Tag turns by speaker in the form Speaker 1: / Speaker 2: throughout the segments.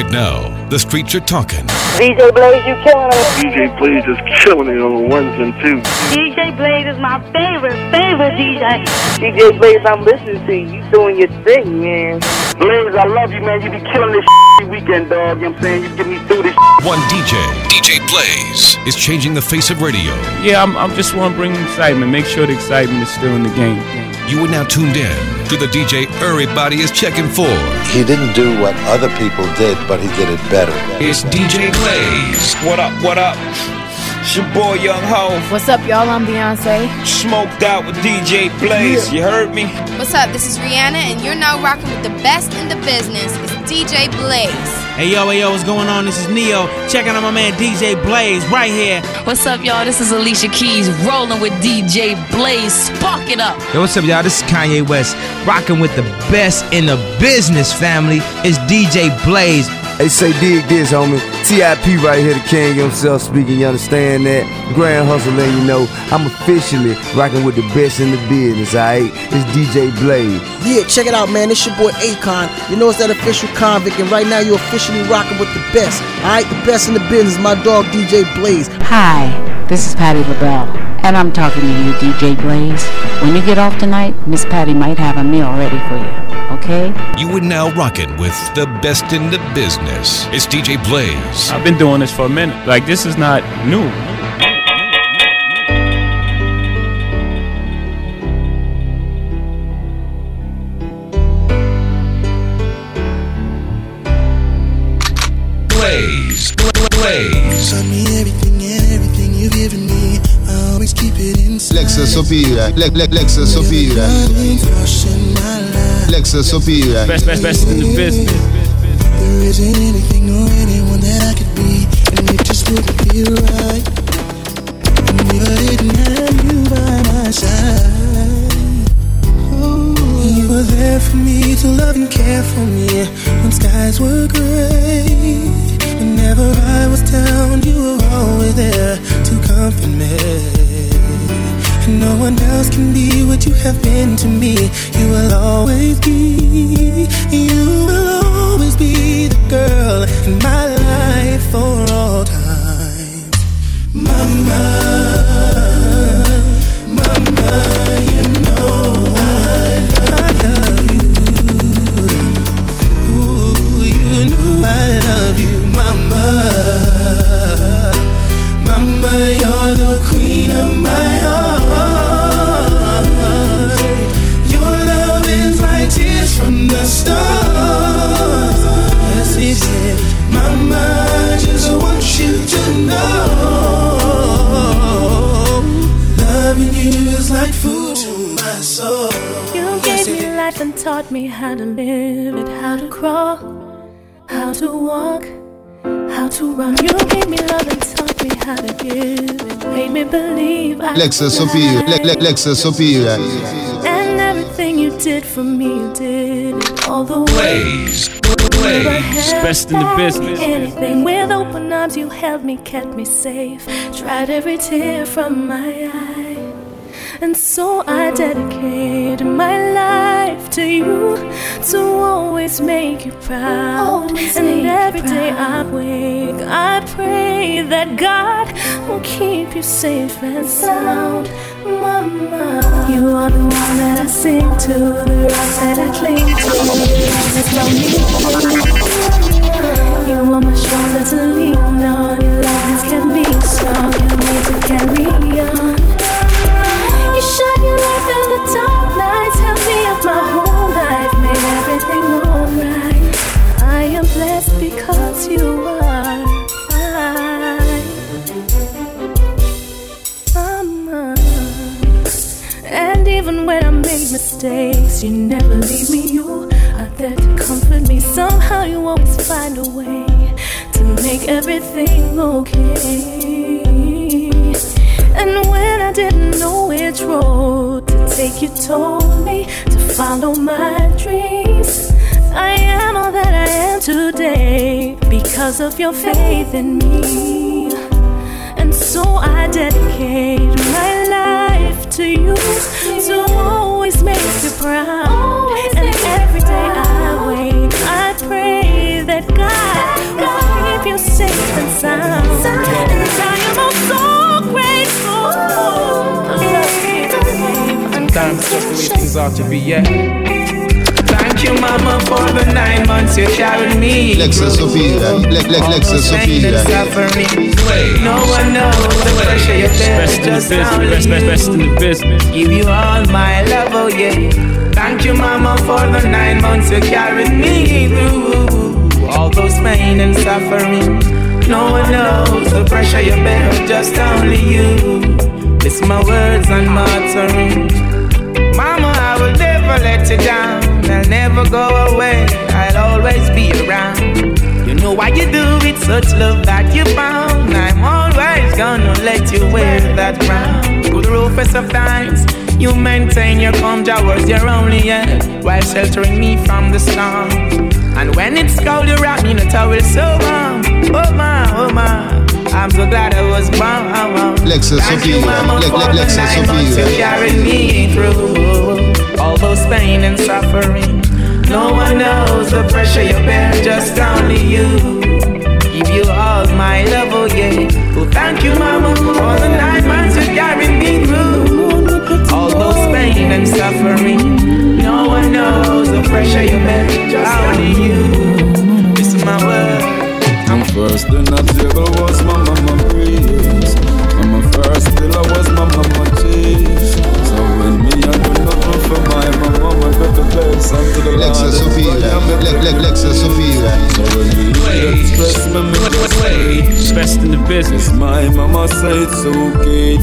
Speaker 1: Right now, the streets are talking.
Speaker 2: DJ Blaze, you killing it.
Speaker 3: DJ Blaze is killing it on the ones and twos.
Speaker 2: DJ Blaze is my favorite, favorite DJ. DJ Blaze, I'm listening to you. You doing your thing, man.
Speaker 3: Blaze, I love you, man. You be killing this every weekend, dog. You know what I'm saying? You get me through this
Speaker 1: One DJ, DJ Blaze, is changing the face of radio.
Speaker 4: Yeah, I'm, I'm just want to bring excitement. Make sure the excitement is still in the game.
Speaker 1: You are now tuned in to the DJ everybody is checking for.
Speaker 5: He didn't do what other people did, but he did it better.
Speaker 1: It's DJ Blaze.
Speaker 6: What up, what up? It's your boy Young Ho.
Speaker 7: What's up, y'all? I'm Beyonce.
Speaker 6: Smoked out with DJ Blaze. You heard me?
Speaker 8: What's up? This is Rihanna, and you're now rocking with the best in the business. It's DJ Blaze.
Speaker 9: Hey yo, hey yo, what's going on? This is Ne-Yo. Checking out my man DJ Blaze right here.
Speaker 10: What's up, y'all? This is Alicia Keys rolling with DJ Blaze. Spark it up.
Speaker 11: Yo, what's up, y'all? This is Kanye West rocking with the best in the business family. It's DJ Blaze.
Speaker 12: They say dig this, homie. TIP right here, the king himself speaking. You understand that? Grand hustle, and you know I'm officially rocking with the best in the business. Alright, it's DJ Blaze.
Speaker 13: Yeah, check it out, man. It's your boy Akon. You know it's that official convict, and right now you're officially rocking with the best. Alright, the best in the business. My dog DJ Blaze.
Speaker 14: Hi, this is Patti LaBelle, and I'm talking to you, DJ Blaze. When you get off tonight, Miss Patti might have a meal ready for you. Okay?
Speaker 1: You are now rocking with the best in the business. It's DJ Blaze.
Speaker 4: I've been doing this for a minute. Like, this is not new.
Speaker 1: Blaze. Blaze.
Speaker 15: Tell me everything and everything you've given me. I always keep it inside.
Speaker 5: Lexa Sopira, Le- Le- Lexa Sopira, Lexa Sopira.
Speaker 4: Best, best, best in the business.
Speaker 15: There isn't anything or anyone that I could be, and it just wouldn't be right. And if I didn't have you by my side, oh, you were there for me to love and care for me when skies were gray. Whenever I was down, you were always there to comfort me. No one else can be what you have been to me. You will always be, you will always be the girl in my life for all time. Mama, mama, you know I, I love you. Ooh, you know I love you, mama. Mama, you're the queen of my Loving you like food to my soul.
Speaker 16: You gave me life and taught me how to live it, how to crawl, how to walk, how to run. You gave me love and taught me how to give it, made me believe I
Speaker 5: Lexa
Speaker 16: could
Speaker 5: Sopira,
Speaker 16: fly.
Speaker 5: Le- Le- Lexa Sopira.
Speaker 16: And everything you did for me, you did it all the way.
Speaker 1: Blaze.
Speaker 16: Never
Speaker 1: Blaze.
Speaker 16: held
Speaker 4: Best in the business.
Speaker 16: Anything with open arms, you held me, kept me safe. Dried every tear from my eye. And so I dedicate my life to you to always make you proud. and every day I wake, I pray that God will keep you safe and sound. Mama, you are the one that I sing to, the rock that I cling to, that's on me. You are my shoulder to lean on, your love has kept me strong, help me to carry on. Because you are. Mama. And even when I make mistakes, you never leave me. You are there to comfort me. Somehow you always find a way to make everything okay. And when I didn't know which road to take, you told me to follow my dreams. I am all that I am today because of your faith in me. And so I dedicate my life to you to always make you proud. And every day I wake, I pray that God will keep you safe and sound. And I am also grateful.
Speaker 17: Sometimes it's just the way things ought to be, yeah. Thank you, mama, for the nine months you carried me.
Speaker 18: Lexa Sophia, Le- Le- Lexa Sophia.
Speaker 17: No one knows the pressure you Best feel in the just business, best, best, best in the business. Give you all my love, oh yeah. Thank you, mama, for the nine months you carried me through. All those pain and suffering. No one knows the pressure you bear, just only you. It's my words and muttering. Mama, I will never let you down. I'll never go away. I'll always be around. You know why you do it, such love that you found. I'm always gonna let you wear that crown. Good rufus of times, you maintain your calm was your only end while sheltering me from the storm. And when it's cold, you wrap me in a towel so warm. Oh my, oh my. I'm so glad I was born.
Speaker 18: Lexa
Speaker 17: Thank you,
Speaker 18: Sophia,
Speaker 17: mama, for the you
Speaker 18: Sophia.
Speaker 17: carried me through those pain and suffering. No one knows the pressure you bear, just only you. Give you all my love, oh yeah. Well, thank you, mama, for the nine months you carried me through all those pain and suffering. No one knows the pressure you bear, just only you. This is my word.
Speaker 19: And first in the table was my mama And my first pillar was my mama chief
Speaker 18: Sophia, Le- Le- Lexa Sophia.
Speaker 19: So when me express me, me just say
Speaker 17: Best in the business.
Speaker 19: My mama say it's okay.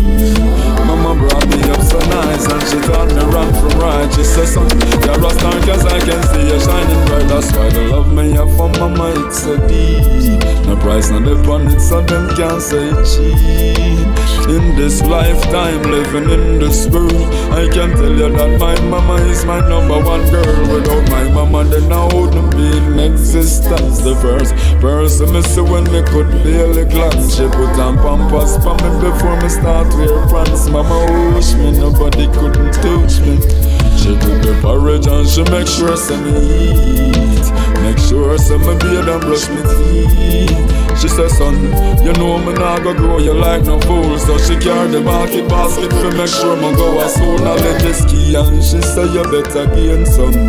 Speaker 19: Mama brought me up so nice And she taught me run from right. She said son, you're a star cause I can see you shining bright. That's why the love me have for mama it's so deep No price not upon it so them can't say cheap In this lifetime living in this world I can tell you that my mama is my number one girl. Without my mama then I wouldn't be in existence. The first person me see when me could barely glance. She put on pampers for me before me start wear pants Mama wish me nobody couldn't touch me She cook the porridge and she make sure say me eat Make sure say me beard and brush me teeth. She said, son, you know me nah go grow you like no fool. So she carry the market basket for make sure me go as soon I let the ski. And she say you better gain some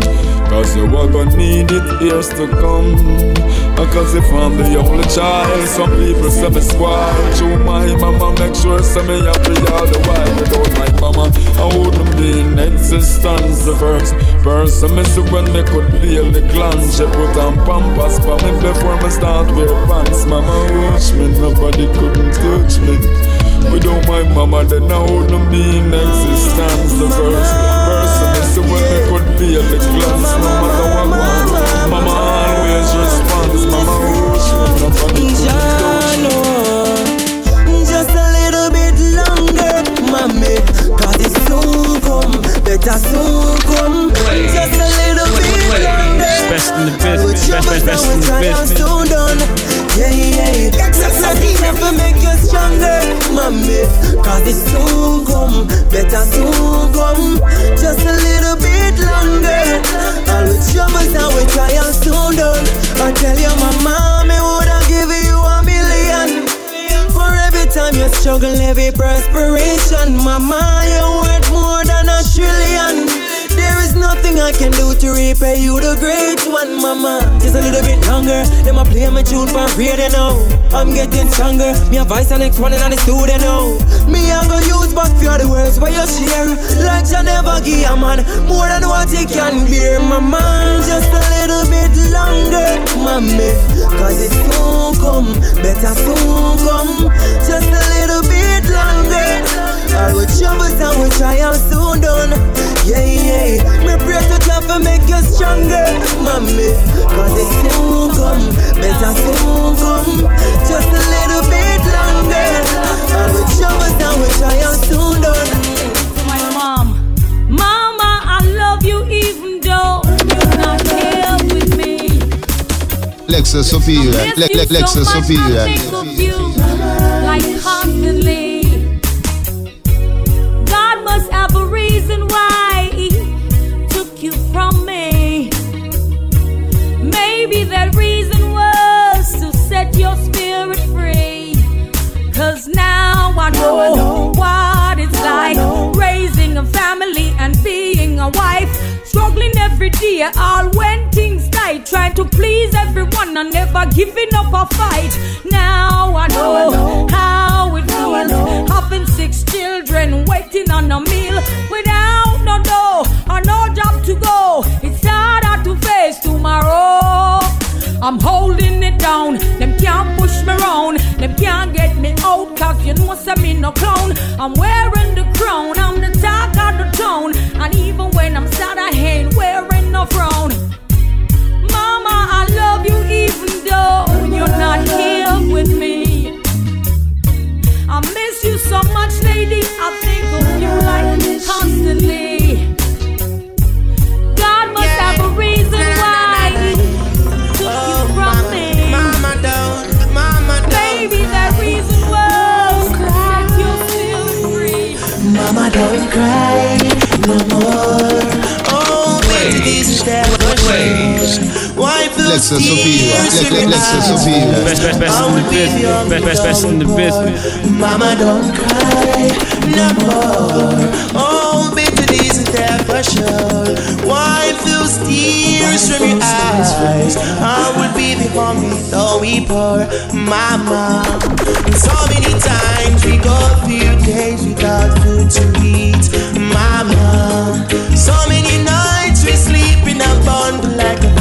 Speaker 19: Cause you are gonna need it years to come. Cause if I'm the only child Some people say me spoil. Through my mama make sure say me happy all the while Without my mama. I wouldn't be in existence The first person me see when me could feel the glance. She put on pampers for me before me start wear pants. Mama watch me, nobody couldn't touch me. Without my mama then I wouldn't be in existence. The first person me see when me could feel the glance. No matter what one Mama always responds. Mama
Speaker 20: better soon come. Just a little bit longer.
Speaker 17: Best in the business. Best, best, best in the business.
Speaker 20: soon done. Yeah, yeah. Enough to make you stronger, mommy. Cause it soon come, better soon come. Just a little bit longer. All with troubles and we try and soon done. I tell you, my mommy would have given you a million. For every time you struggle, every perspiration, mama, you're worth more than a trillion. There is nothing I can do to repay you, the great one, mama. Just a little bit longer, then I play my tune for radio now. I'm getting stronger, me a voice and exploding on the studio now. Me I go use back for the words where you share. Like you never give a man more than what he can bear, mama. Just a little bit longer, mommy. Cause it soon come, better soon come. Just a little bit longer. All with troubles and try and soon done. Yeah, yeah. Me pray to God for make you stronger, mommy. Cause it soon come, better soon come. Just a little bit longer. All with troubles and try and soon done.
Speaker 16: To my mom, Mama, I love you even
Speaker 18: Lexa Sophia, Le- Le- every day, all when things die, trying to please everyone and never giving up a fight. Now I know, now I know. how it now feels having six children waiting on a meal without no dough or no job to go. It's harder to face tomorrow. I'm holding it down. Them can't push me round. Them can't get me out. Cause you know I'm in no clown. I'm wearing the crown. I'm the talk of the town. And even when I'm sad, I ain't wearing no frown. Mama, I love you even though you're not here with me. I miss you so much, lady. I think of you like constantly. God must yeah. have a reason why he took oh, you from mama, me.
Speaker 21: Mama, don't, mama, don't.
Speaker 18: Baby, that reason was that you're still free.
Speaker 20: Mama, don't cry no more ways. Wipe those tears
Speaker 22: Sophia,
Speaker 20: your eyes.
Speaker 4: Best, best, best in the business.
Speaker 20: Mama, don't cry no more. Oh, bitterness and that pressure. Wipe those tears from your eyes. I will be the only though we poor Mama. So many times we go a few days without food to eat, Mama. So many nights. We sleep in a bundle like a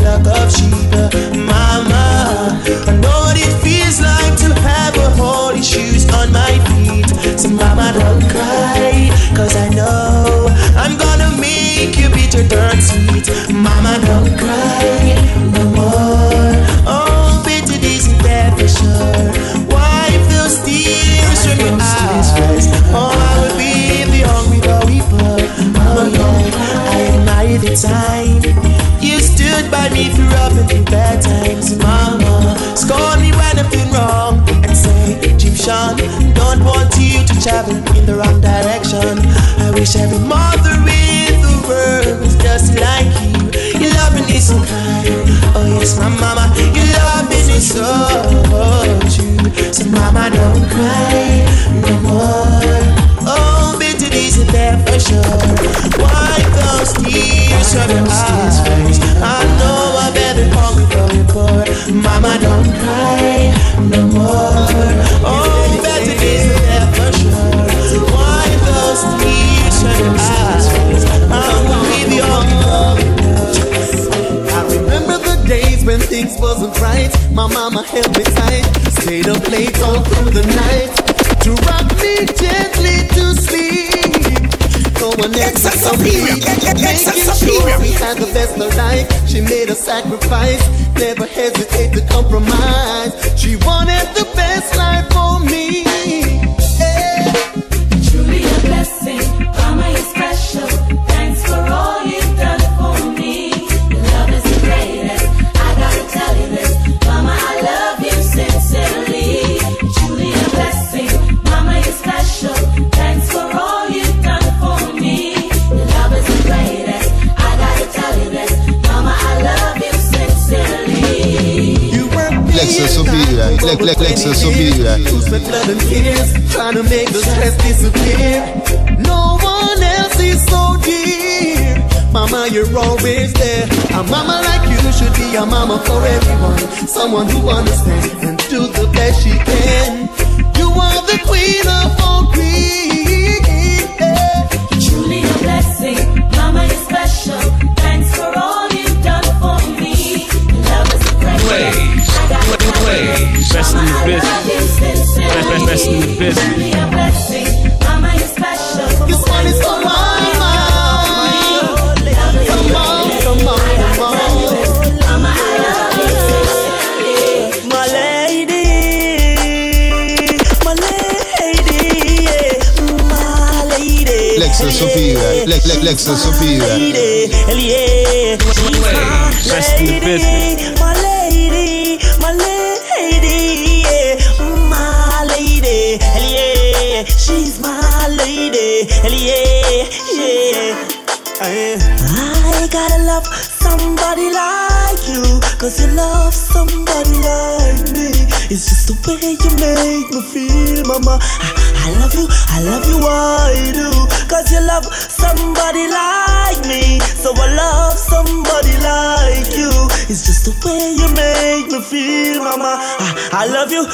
Speaker 20: Alexa Sofía.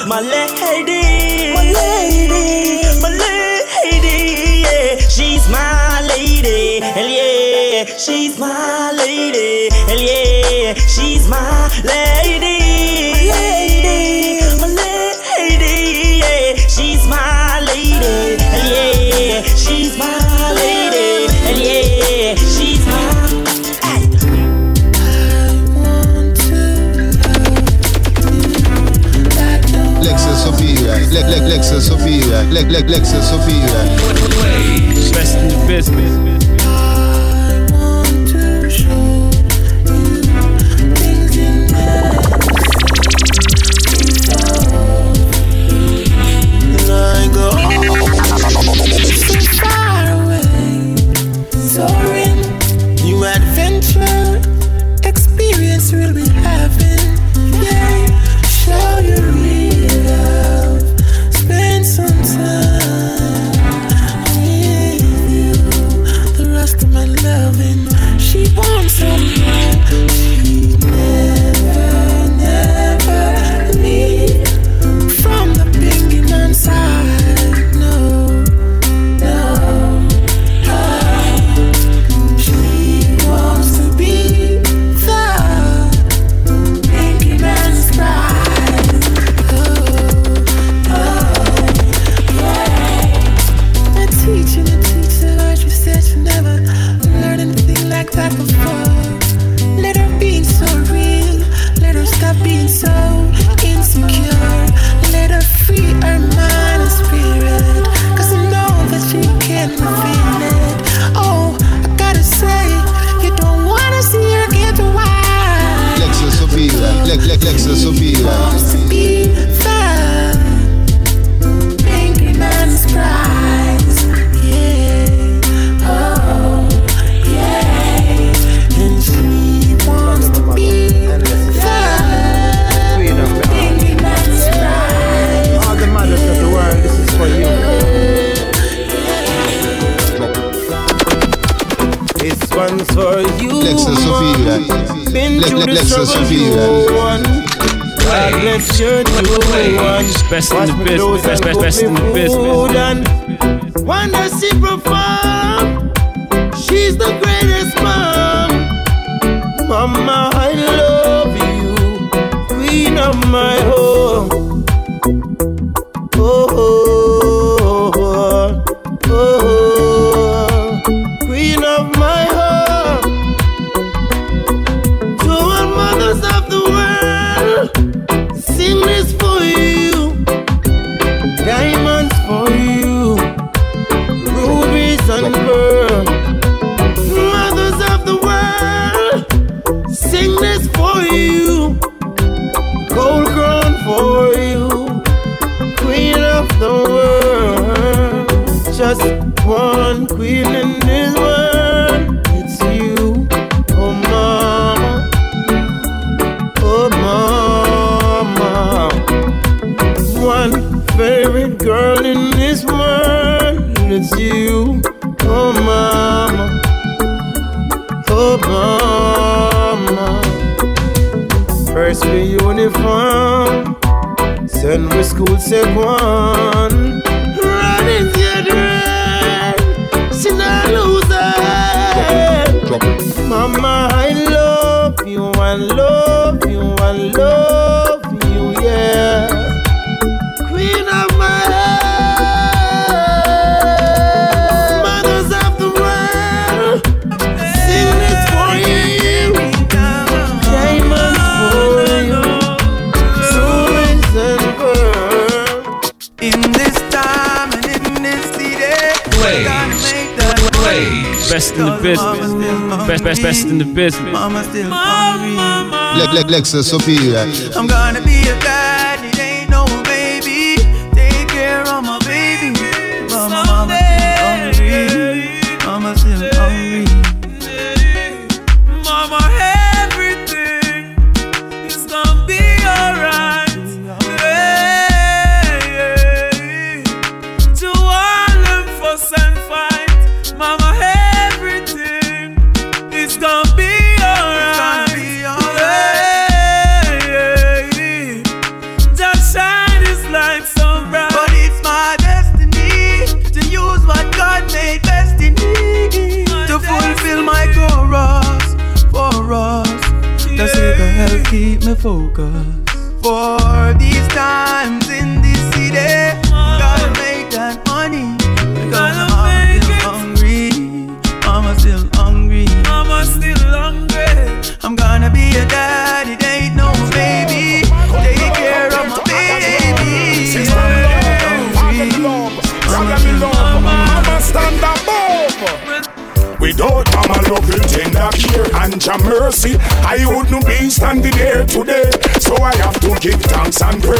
Speaker 20: my
Speaker 16: leg.
Speaker 23: Lex, Lex,
Speaker 22: Lex, Sophia.
Speaker 4: In the business.
Speaker 15: loving. She wants
Speaker 20: take one. Run if you dream, she's not losing. Mama, I love you, I love you, I love.
Speaker 4: business. Best, best, best in the business.
Speaker 15: Leg,
Speaker 5: leg, leg, so superior.
Speaker 15: I'm gonna be a.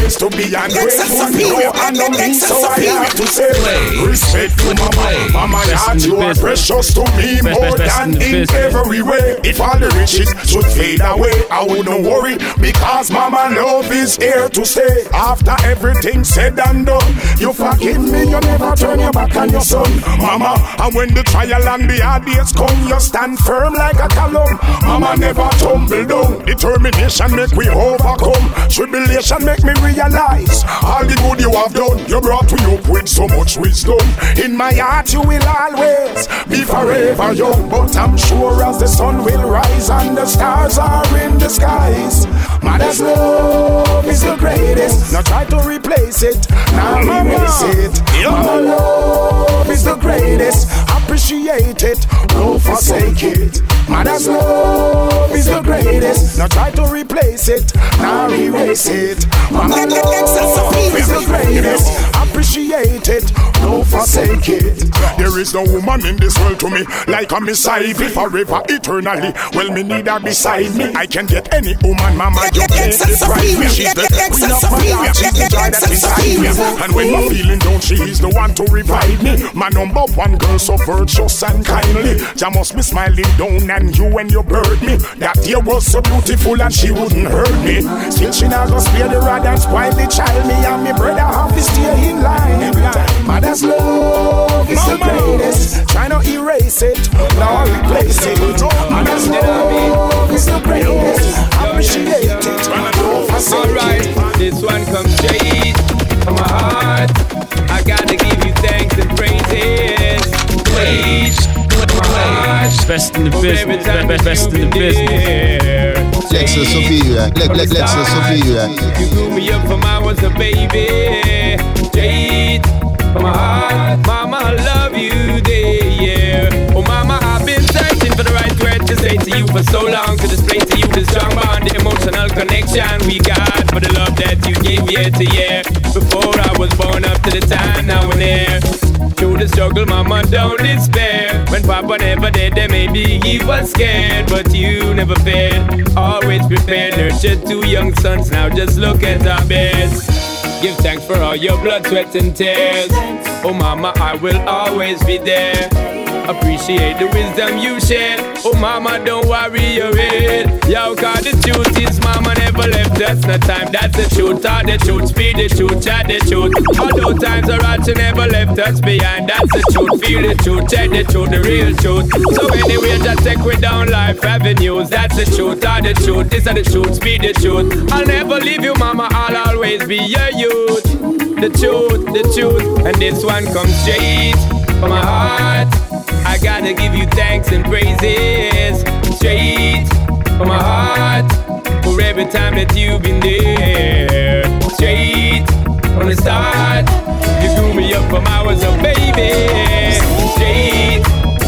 Speaker 24: thanks and praise to be ungrateful. You and me, so I have to say respect to mama. Mama, heart, you are precious to me more than in every way. If all the riches should fade away, I wouldn't worry because mama love is here to stay. After everything said and done, you forgive me, you never turn your back on your son, mama. And when the trial and the hard days come, you stand firm like a column. Mama never tumble down. Determination make we overcome. Tribulation make me realize all the good you have done. You brought me up with so much wisdom. In my heart, you will always be forever young. But I'm sure as the sun will rise and the stars are in the skies, mother's love is the greatest. Now try to replace it, now erase it. Mama love is the greatest. Appreciate it, don't forsake it. Mother's love is the greatest. Now try to replace it, now erase it. Mama love is the greatest. Appreciate it, don't forsake it. There is no woman in this world to me like a Messiah forever, eternally. Well, me need her beside me. I can get any woman, mama, you can't deprive me. She's the queen of my heart, she's the joy that's inside me. And when my feeling down, she is the one to revive me. My number one girl, so virtuous and kindly. Jah must be smiling down, and you when you bird me. That year was so beautiful, and she wouldn't hurt me. Still, she not gonna spare the rod and spoil the child. Me and me brother have to stay in line. Mother's love is the greatest. Try not erase it, nor replace it. Mother's love is the greatest. Appreciate it, don't forsake
Speaker 25: Alright, this one comes straight from my heart. I gotta give you thanks and praises. Praise from my heart.
Speaker 4: Best in the business. Best, best in the business.
Speaker 5: Lexus Sophia. Le- Le- Lexus Sophia.
Speaker 25: You grew me up from I was a baby. Mama, I love you, yeah. Oh, mama, I've been searching for the right word to say to you for so long. To display to you the strong bond, the emotional connection we got for the love that you gave year to year. Before I was born up to the time, now and there. Through the struggle, mama, don't despair. When papa never did, then maybe he was scared. But you never failed, always prepared. Nurtured two young sons, now just look at our beds. Give thanks for all your blood, sweat, and tears. Oh, mama, I will always be there. Appreciate the wisdom you shared. Oh, mama, don't worry your head. Yo, cause the truth is, mama never left us. No time, that's the truth. All the truth, speed the truth, chat the truth. Although times are hard, she never left us behind. That's the truth, feel the truth, check the truth, the real truth. So anyway, just take we down life avenues. That's the truth, all the truth. This are the truth, speed the truth. I'll never leave you, mama. I'll always be your youth. The truth, the truth, and this one comes straight from my heart. I gotta give you thanks and praises straight from my heart for every time that you've been there. Straight from the start, you grew me up from I was a baby. Straight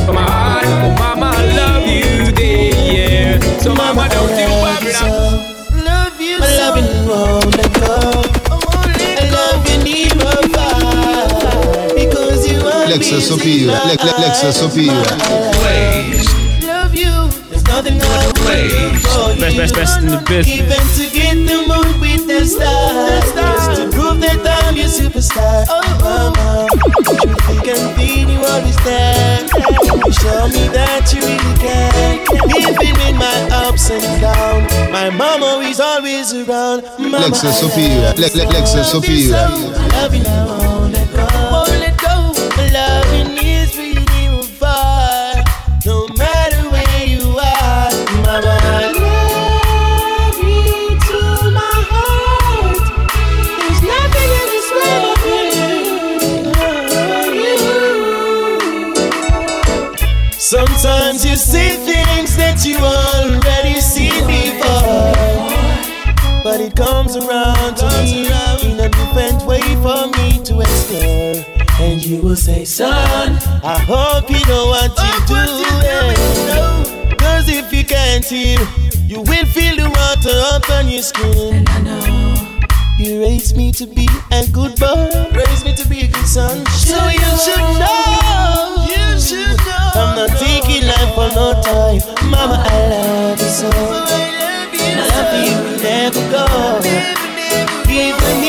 Speaker 25: from my heart, oh mama, I love you, there, yeah. So mama, don't you worry now.
Speaker 20: Love you, my loving won't let go. Because
Speaker 5: Lexus Sophia. Le- Le- Lexus Sophia.
Speaker 20: Love you, there's nothing I would for.
Speaker 4: Best, best, best in the business.
Speaker 20: Even to get the moon with the stars, just to prove that I'm your superstar. Oh, oh. mama, you think I'm feel you always there. You show me that you really care. Even in my ups and downs, my mama is always around. Mama,
Speaker 5: Lexus Sophia. Le- Le- Lexus Sophia.
Speaker 20: Love you now, comes around to me in a different way for me to explore. And you will say, son, I hope you know what you're doing. Cause if you can't hear, you will feel the water up on your skin. And I know. You raised me to be a good boy, raised me to be a good son. So you should know, you should know. I'm not taking life for no time. Mama, I love you so. Love you, will never go. Even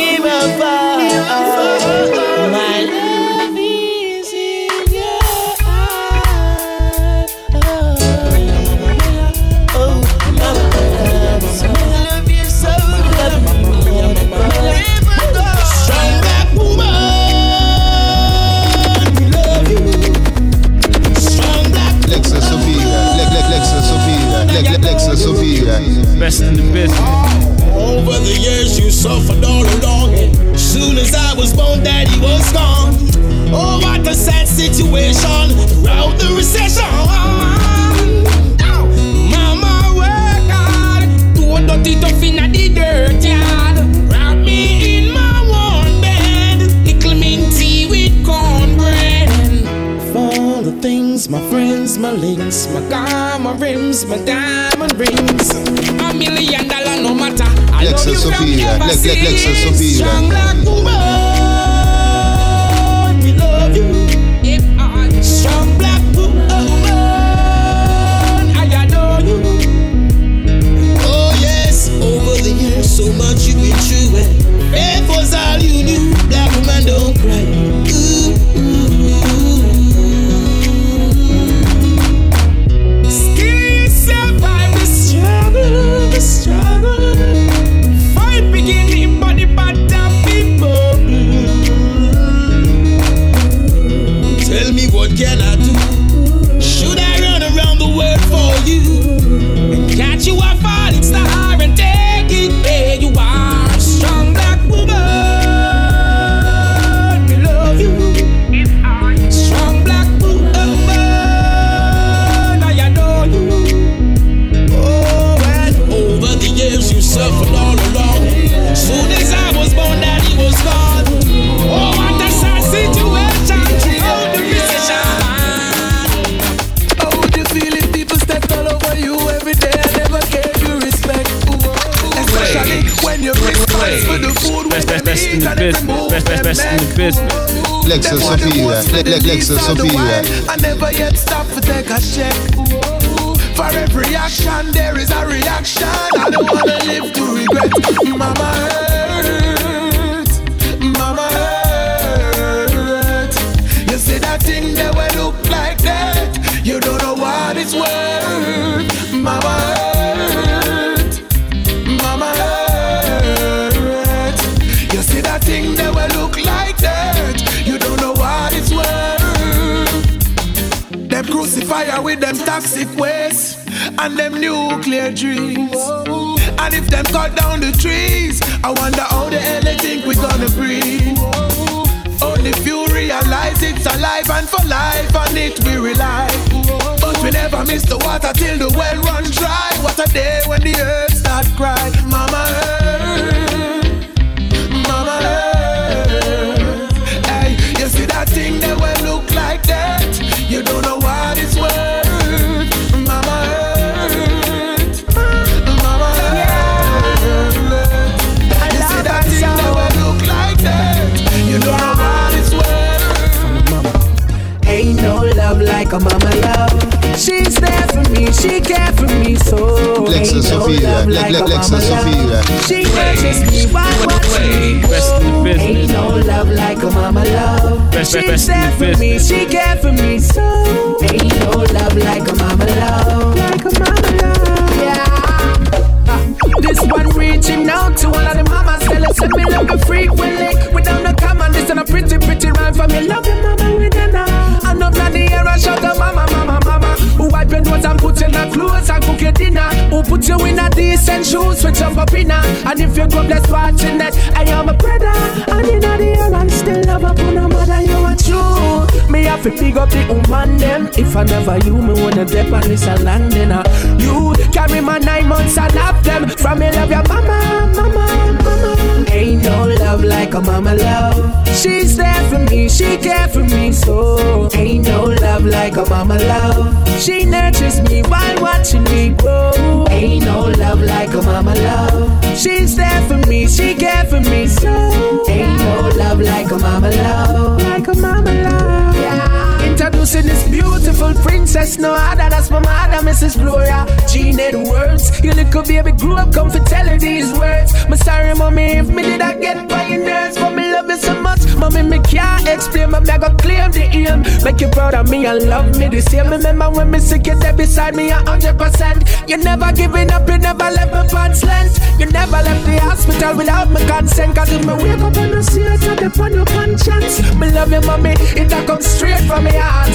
Speaker 20: In
Speaker 4: the business.
Speaker 20: Over the years you suffered all along Soon as I was born daddy was gone. Oh what a sad situation. Throughout the recession. Mama work hard. Tough inna the things, my friends, my links My car, my rims, my diamond rings A million dollar no matter I love
Speaker 5: Lexus
Speaker 20: you from
Speaker 5: Superior,
Speaker 20: ever
Speaker 5: Le- Le- Lexus
Speaker 20: since. Strong black woman, we love you. Strong black woman, I adore you. Oh yes, over the years, so much you've been through. And faith was all you knew. Black woman, don't cry.
Speaker 4: Best, best, best in the business.
Speaker 5: Lexus Superior, Le- Le- Lexus Superior.
Speaker 15: I never yet stop to take a check. For every action, there is a reaction. I don't wanna live to regret. Mama hurt, with them toxic ways and them nuclear dreams. And if them cut down the trees, I wonder how the hell they think we gonna breathe. Only few realize it's alive and for life on it we rely. But we never miss the water till the well run dry. What a day when the earth start cry. Mama earth, Mama earth. Hey, you see that thing that will look like that? You don't know like
Speaker 26: a mama love. She's there for me, she care for me so.
Speaker 5: Lexus
Speaker 26: Ain't no
Speaker 5: Superior,
Speaker 26: love like
Speaker 5: Le-
Speaker 26: a mama love. She nurtures me, why watch me?
Speaker 4: Best in the.
Speaker 26: Ain't no love like a mama love.
Speaker 4: Best, best,
Speaker 26: She's
Speaker 4: best
Speaker 26: there for me, she care for me so. Ain't no love like a mama love. Like a mama love. Yeah. Uh, this one reaching out to all of the mamas. Tell us send me love you frequently. Without no comment, this is a pretty, pretty rhyme for me. Love your mama with an That the air and shout out mama, mama, mama. Who wipe your nose and put you in a clothes and cook your dinner. Who put you in a decent shoes for jump up in her. And if you go bless watching that, I am a brother. And in the air and still love up on a mother, you are true. Me have
Speaker 15: fi big up the woman them. If I never you, me wanna dip on this land then uh. You carry my nine months, I love them. From me love your mama, mama, mama. Ain't no love like a mama love. She's there she care for me so. Ain't no love like a mama love. She nurtures me while watching me grow. Ain't no love like a mama love. She's there for me, she care for me so. Ain't no love like a mama love. Like a mama love. Beautiful princess, no other, that's my mother, Mrs. Gloria. Jean Edwards, you little baby grew up, come for tell her these words. My sorry, mommy, if me did I get by your nerves, but me love you so much. Mommy, me can't explain, but I go claim the aim. Make you proud of me and love me the same. Remember when me sick, you there beside me a hundred percent. You never giving up, you never left me pants length. You never left the hospital without my consent. Cause if me wake up and I see it, depend your conscience. Me love you, mommy, it a come straight from me heart.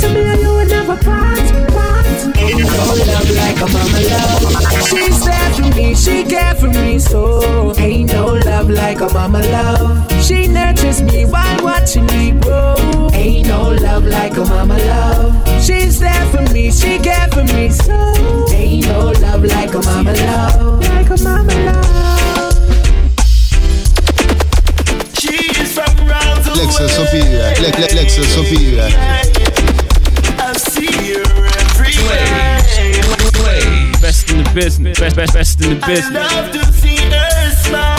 Speaker 15: To me and you will never part, part. Ain't no love like a mama love. She's there for me, she care for me so. Ain't no love like a mama love. She nurtures me while watching me grow. Ain't no love like a mama love. She's there for me, she care for me so. Ain't no love like a mama love. Like a mama love.
Speaker 20: She is from round the
Speaker 5: Lexus Superior. Le- Le- Lexus Superior.
Speaker 20: I see her every day.
Speaker 4: Best in the business. Best, best, best in the
Speaker 20: I
Speaker 4: business.
Speaker 20: love to see her smile.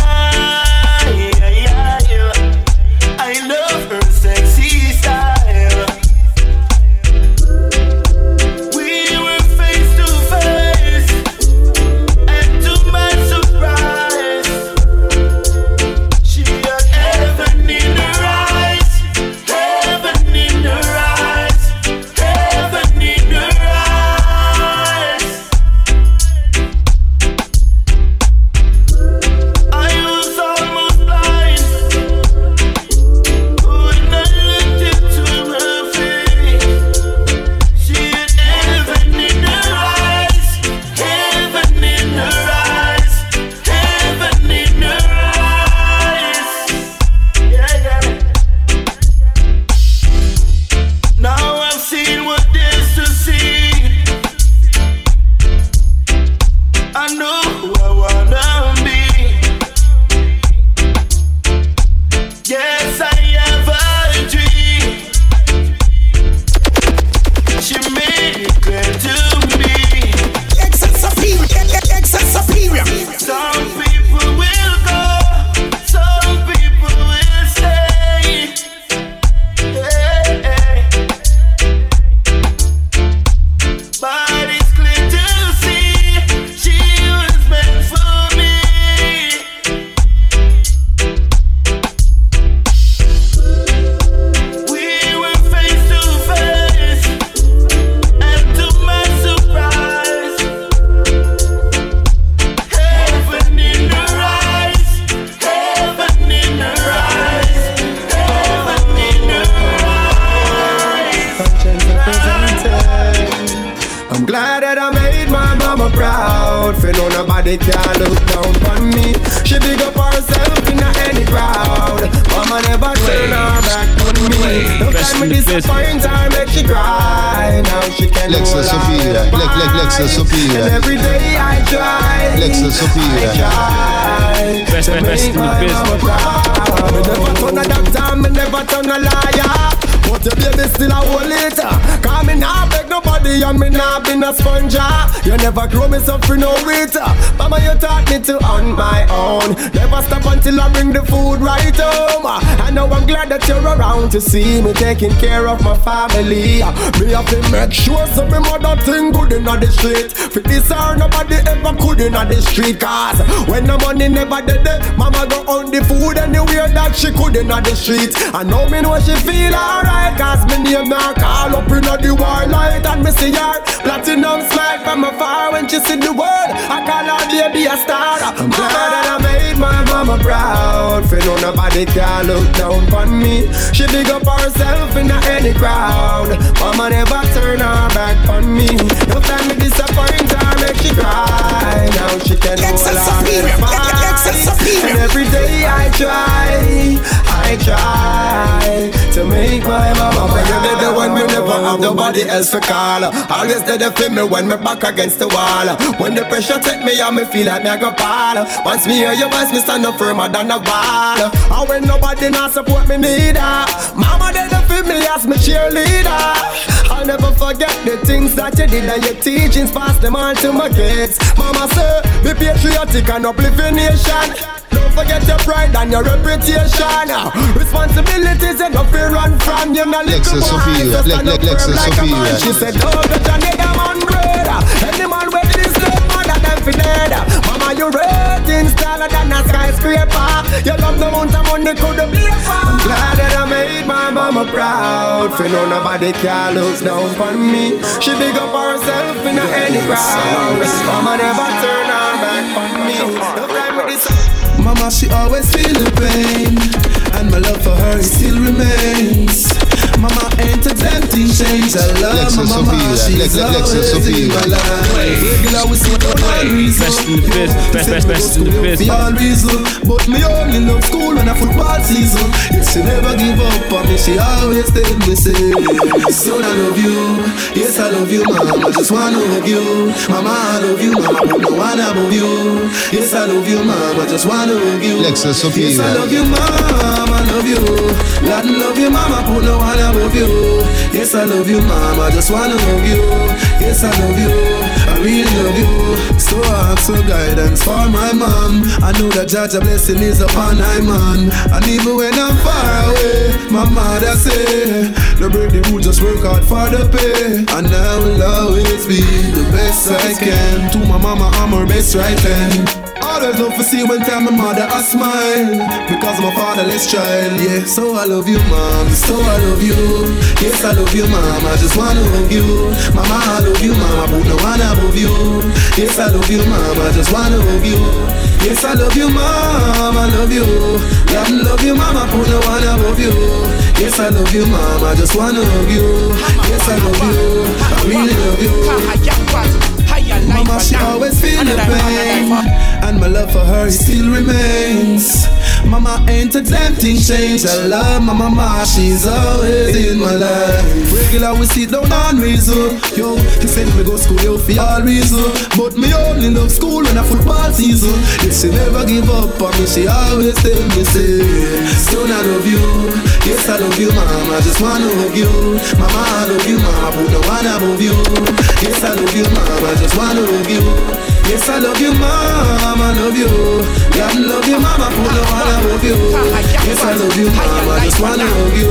Speaker 20: To see me
Speaker 27: taking care of my family. Me have to make sure so me mother thing good in the street. For this or nobody ever could in the street. Cause when the money never did it, mama go on the food anywhere that she could in the street. I know me know she feel alright. Cause me name now call up in the war light and me see her platinum slide from afar when she see the world. I call her baby a star. I'm glad that I made my mama proud. For no nobody can look down on me. She big up herself in the any crowd. Mama never turn her back on me. No time me disappoint her, make she cry. Now she can no longer fight. And every day I try, I try to make my mama proud. there when me never have nobody else to call. Always there to feel me when me back against the wall. When the pressure take me, I me feel like me I go fall. Once me hear your voice, me stand up firmer than a wall. And when nobody not support me neither, mama there to feel me as me cheerleader. I'll never forget the things that you did and your teachings pass them on to my kids. Mama say, be patriotic and uplift your nation. Forget your pride and your reputation. Responsibilities and no fear run from you. No little
Speaker 5: Lexus
Speaker 27: boy, just stand up firm like a man. She said, oh, your nigga man brother. Any man with this love, mother them fi dead. Mama, you rating taller than a skyscraper. You love the amount of money could been I'm glad that I made my mama proud. For no nobody can look down on me. She big up for herself in a any crowd. Mama never turn her back on me. Time with this.
Speaker 22: Mama, she always feel the pain, and my love for her still remains. Mama ain't attempting change. I love my
Speaker 5: Lexus
Speaker 22: mama,
Speaker 5: Sophia,
Speaker 22: she's
Speaker 5: Lex- Lex- Lexus
Speaker 22: always in
Speaker 5: Sophia.
Speaker 22: my life. Regular we see the reason.
Speaker 4: Best in the biz, best, best, best in the biz.
Speaker 22: For all reason, but me only love school when I football season. Yes, she never give up on me. She always tell me say, son I love you. Yes, I love you, mama. I just wanna hug you, mama. I love you, mama. But no one above you. Yes, I love you, mama. I just wanna hug you.
Speaker 5: Lexus Sophia.
Speaker 22: Yes, I love you, mama. Love you. Lord, love you, mama. Put no one above you. Yes, I love you, mama. Just wanna hug you. Yes, I love you. I really love you. So I ask for guidance for my mom. I know that Judge a blessing is upon my man. And even when I'm far away, my mother say, No break the rule, just work hard for the pay. And I will always be the best I can. To my mama, I'm her best right hand. Always love to see when time my mother I smile Because I'm a fatherless child, yeah So I love you mom, so I love you Yes I love you mom, I just wanna hug you Mama I love you mama, but no one above you. Yes I love you mom, I just wanna hug you. Yes I love you mom, I love you. God love you mama, put no one above you. Yes I love you mom, I just wanna hug you. Yes I love you, I really love you. Mama, she always feel the pain, and my love for her still remains. Mama ain't a damn thing. I love my mama, she's always in my life. Regular we sit down on reason. Yo, he said me go school, yo, for all reason. But me only love school when a football season. If she never give up on me, she always tell me say, Son, I love you. Yes, I love you, mama. I just wanna hug you. Mama, I love you, mama. Put no one above you. Yes, I love you, mama. I just wanna hug you. Yes, I love you, mama. I love you. God love you, mama. Put no one above you. Yes, I love you, mama. I just wanna hug you.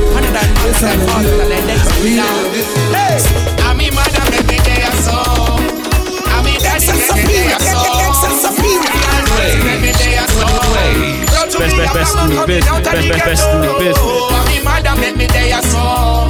Speaker 22: Yes, I love you. I really love you.
Speaker 28: Hey, I'm in mother, make me there so. I'm in daddy, make me there so. Make me there so.
Speaker 4: Best, best, best in the biz, best, best, best in the biz.
Speaker 28: I'm in mother, make me there so.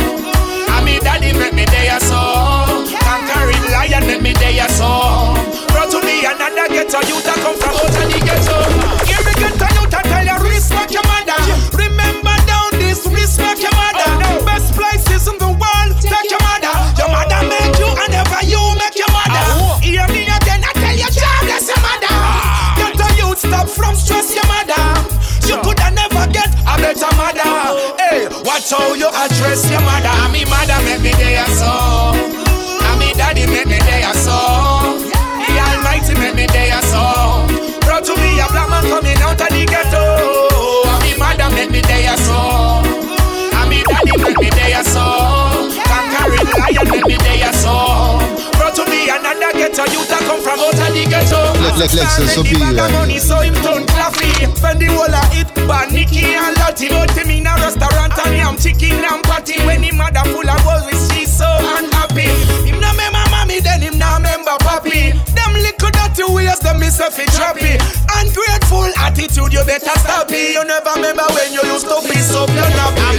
Speaker 28: I'm in daddy, make me there so. Conquering lion, make me there so. Brought to me another ghetto youth that come from out of the ghetto. Give me ghetto youth that tell you respect your mother. Remember down this, respect your mother. Best places in the world, take your mother. Your mother made you and never you make your mother. Hear me again, I tell you, bless your mother. Ghetto youth stop from stress your mother. You coulda never get a better mother. Hey, watch how you address your mother. I'm me mother, make me there so. I'm me daddy, make me there so. Make me there so. Brought to me a black man coming out of the ghetto. I'm me mother, make me there so. I'm me daddy, make me there so. Conquering lion, make me there so. Brought to me another ghetto youth that come from out of the ghetto.
Speaker 5: Le- le- Lexus Sophia.
Speaker 28: money, so him turn claffy. Spend the whole of it, but Nicky and Lottie. But him in a restaurant and him chicken and patty. When him mother full of with she so unhappy. Him no remember mommy, then him papi. Them little dirty ways, them miss a fit trappy. Ungrateful attitude, you better stop it. You never remember when you used to piss up your nappy.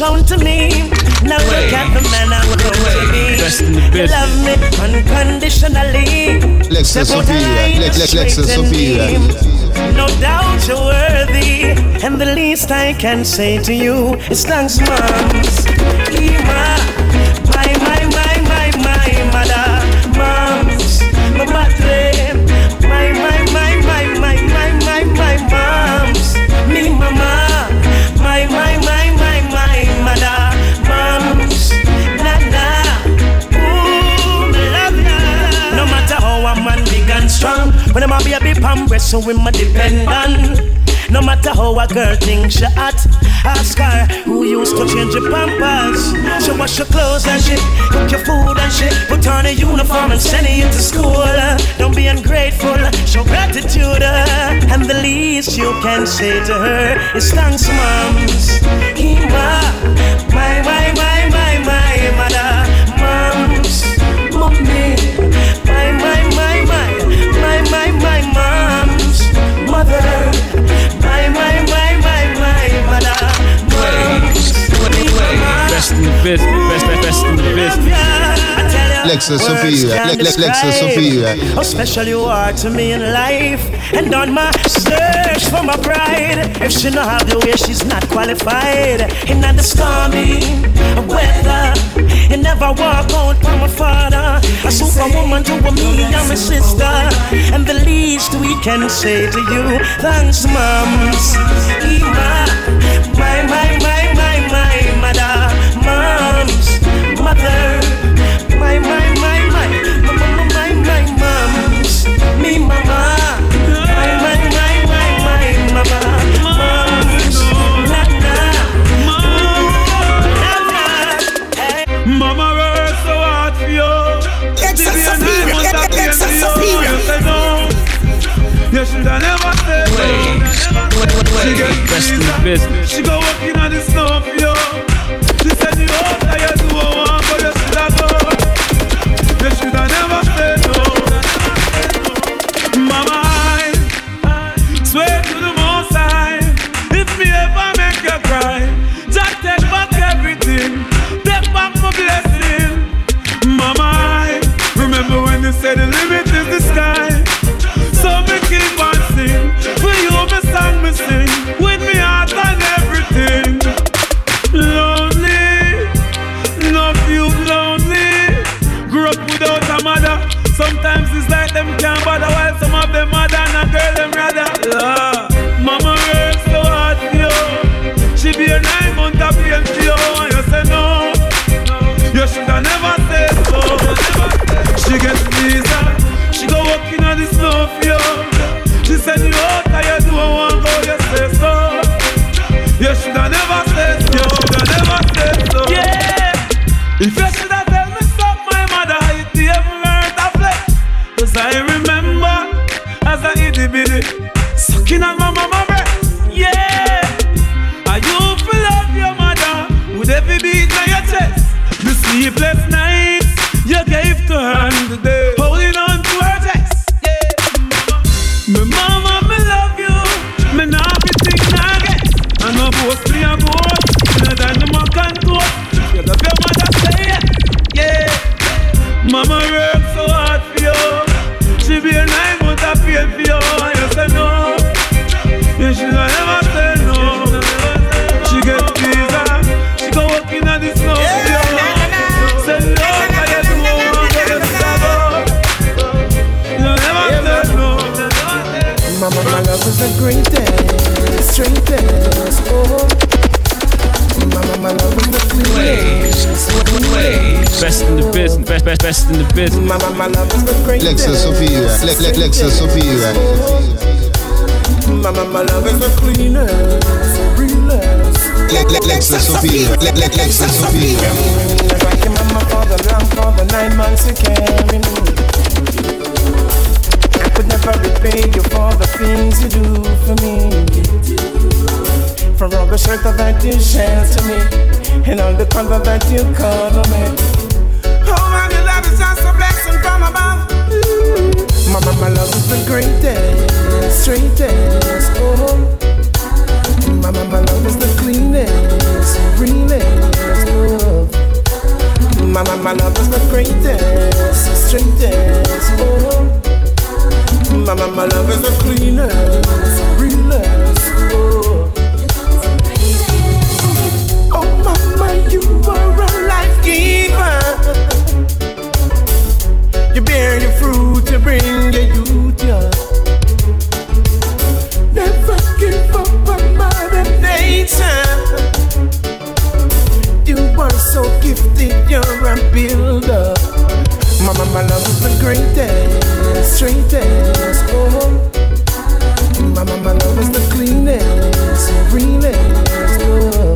Speaker 29: Shown to me. Now look at the man I want to be.
Speaker 4: Best in the.
Speaker 29: Love me unconditionally.
Speaker 5: Lexus
Speaker 29: Step out the
Speaker 5: Sophia,
Speaker 29: line
Speaker 5: Lex- Lex-
Speaker 29: straight
Speaker 5: Lexus
Speaker 29: and
Speaker 5: Sophia.
Speaker 29: No doubt you're worthy, and the least I can say to you is thanks, moms. Ima, when I'm a baby so him a dependent. No matter how a girl thinks she hot, ask her who used to change your pampers. She wash your clothes and she cook your food and she put on a uniform and send you to school. Don't be ungrateful, show gratitude. And the least you can say to her is thanks, my, my, my, my, my mother, my, my, my, my, my mother,
Speaker 4: Best in the business. Best, best, best in the business.
Speaker 5: Lexus Sophia, Le- Le- Sophia.
Speaker 29: How special you are to me in life. And on my search for my bride. If she not have the way, she's not qualified. In the stormy weather, you never walk out from my father. A superwoman to a me and my sister. And the least we can say to you, thanks, moms. My, my, my, my, my mother, moms, mother. my, my.
Speaker 30: Best, best,
Speaker 4: best in the business.
Speaker 30: Mama, my my love
Speaker 20: is the greatest.
Speaker 5: Lexus Sophia, Le- Le- Lexus Sophia.
Speaker 20: Mama, my my love is the cleanest, realest.
Speaker 5: Le- Le- Lexus Sophia, Le- Le- Lexus Sophia.
Speaker 20: Thank you, Mama, for the long, for the nine months you carried me. I could never repay you for the things you do for me. For all the shelter that you shelter me, and all the comfort that you cover me from above. Mm-hmm. My mama mm. love is the greatest, greatest. Oh, my mama love is the cleanest, realest. Oh, my mama love is the greatest, greatest. Oh, my mama love is the cleanest, realest. Oh. Oh mama, you are a life giver bear the fruit to bring the youth joy. Never give up on mother nature. You are
Speaker 15: so gifted, you're a builder. Mama, my love is the greatest, straightest. Oh. Mama, my love is the cleanest, greenest. Oh.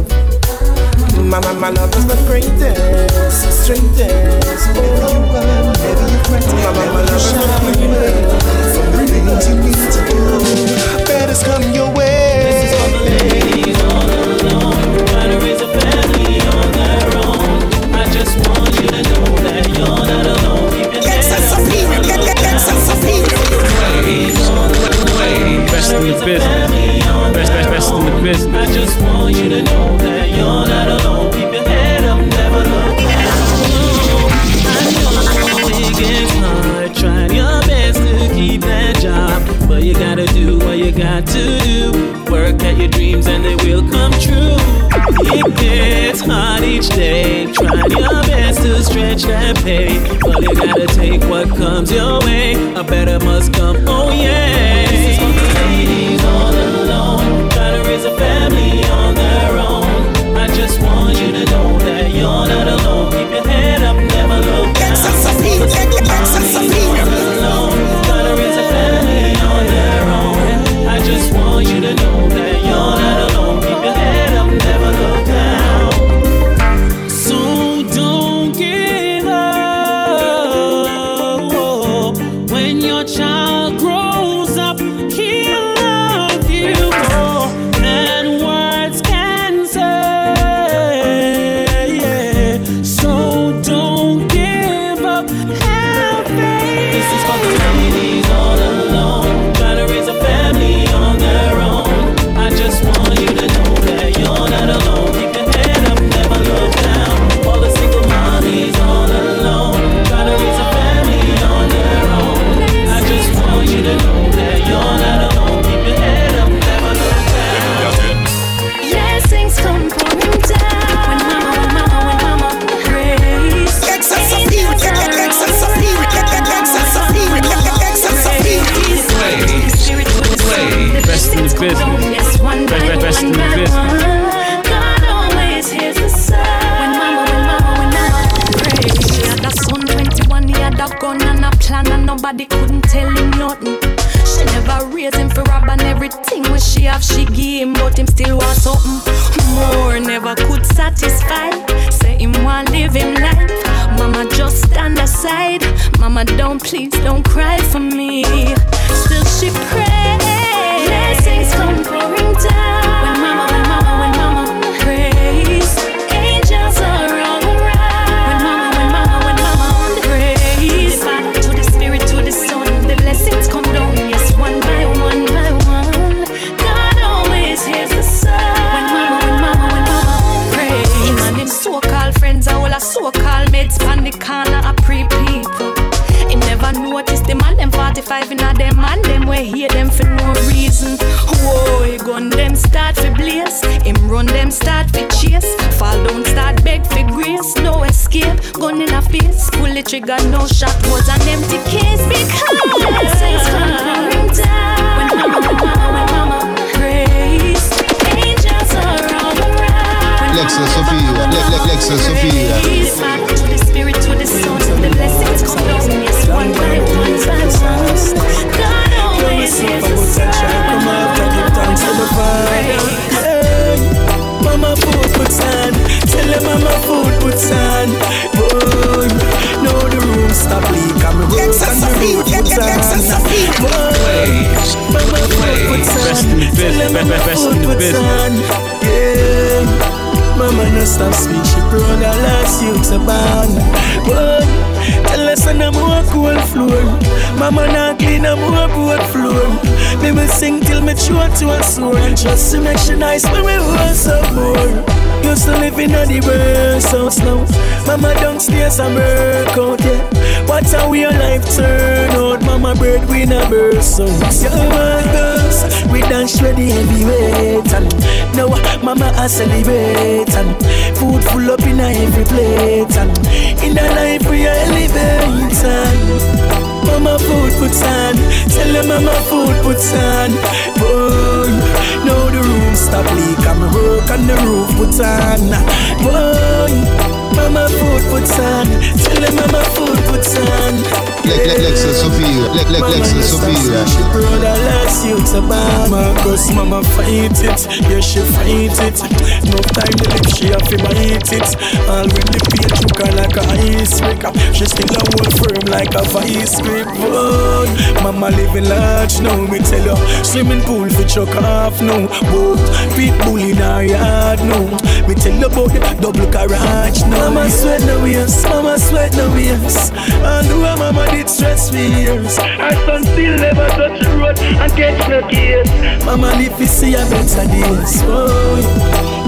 Speaker 15: Mama, my my love is the greatest, straightest. Oh, Mama, my love is the cleanest, realest. you need to do. Better come your way. This is for the ladies all alone, trying to raise a family on their own. I just want you to know that you're not alone. Keep your head
Speaker 4: Best in the business. Best, best, best in the business.
Speaker 15: I just want you to know that you're not to do. Work at your dreams and they will come true. It gets hard each day, trying your best to stretch that pay, but you gotta take what comes your way. A better must come, oh yeah. This ladies all alone, to raise a family on their own. I just want you to know that you're not alone. Don't
Speaker 16: please hear them for no reason. Whoa, he gun them start for blaze. Him run them start for chase. Fall down start beg for grace. No escape, gun in a face. Pull the trigger, no shot was an empty case. Because come pouring down. When mama, when mama, when mama prays. Angels are all around.
Speaker 22: Lexus Sophia, Le- Le- Lexus Sophia.
Speaker 16: Father to the Spirit to the Son. The blessings come down, yes, one by one by
Speaker 15: road puts on. Boy, mama food puts
Speaker 4: Best in the business.
Speaker 15: her
Speaker 4: Best,
Speaker 15: mama
Speaker 4: best, best in the business.
Speaker 15: Yeah. Mama no stop speak, she proud of last youth's a born. Boy, tell us on a more cool floor. Mama not clean a more boat floor. Me will sing till me throat to a sore. And just to make sure nice when we want some more. Used to live in a worst house now. Mama downstairs a work out, yeah. Watch how a life turn out. Mama a burst. Yeah, my girls, we dance ready heavyweight. And now mama a celebrate. And food full up in every plate. And in a life we a elevate. And Mama food puts on, tell them mama food puts on. Boy, now the room stop leak and work on the roof puts on. Boy, them on my food put on.
Speaker 22: Lexus superior, Lexus superior.
Speaker 15: She brother likes you to buy my cause mama fight it, yeah she fight it. No time to live, she have to eat it. All when the pain took her like a ice breaker, she still a hold firm like a vice grip. Boy, mama living large now, me tell you. Swimming pool for chuck off now, boat pit bull in her yard now. Me tell you about the double garage now Mama sweat no waist, mama sweat no waist And who mama did stress me years. Her son still never touch the road and catch no case. Mama live to see a better days. Boy,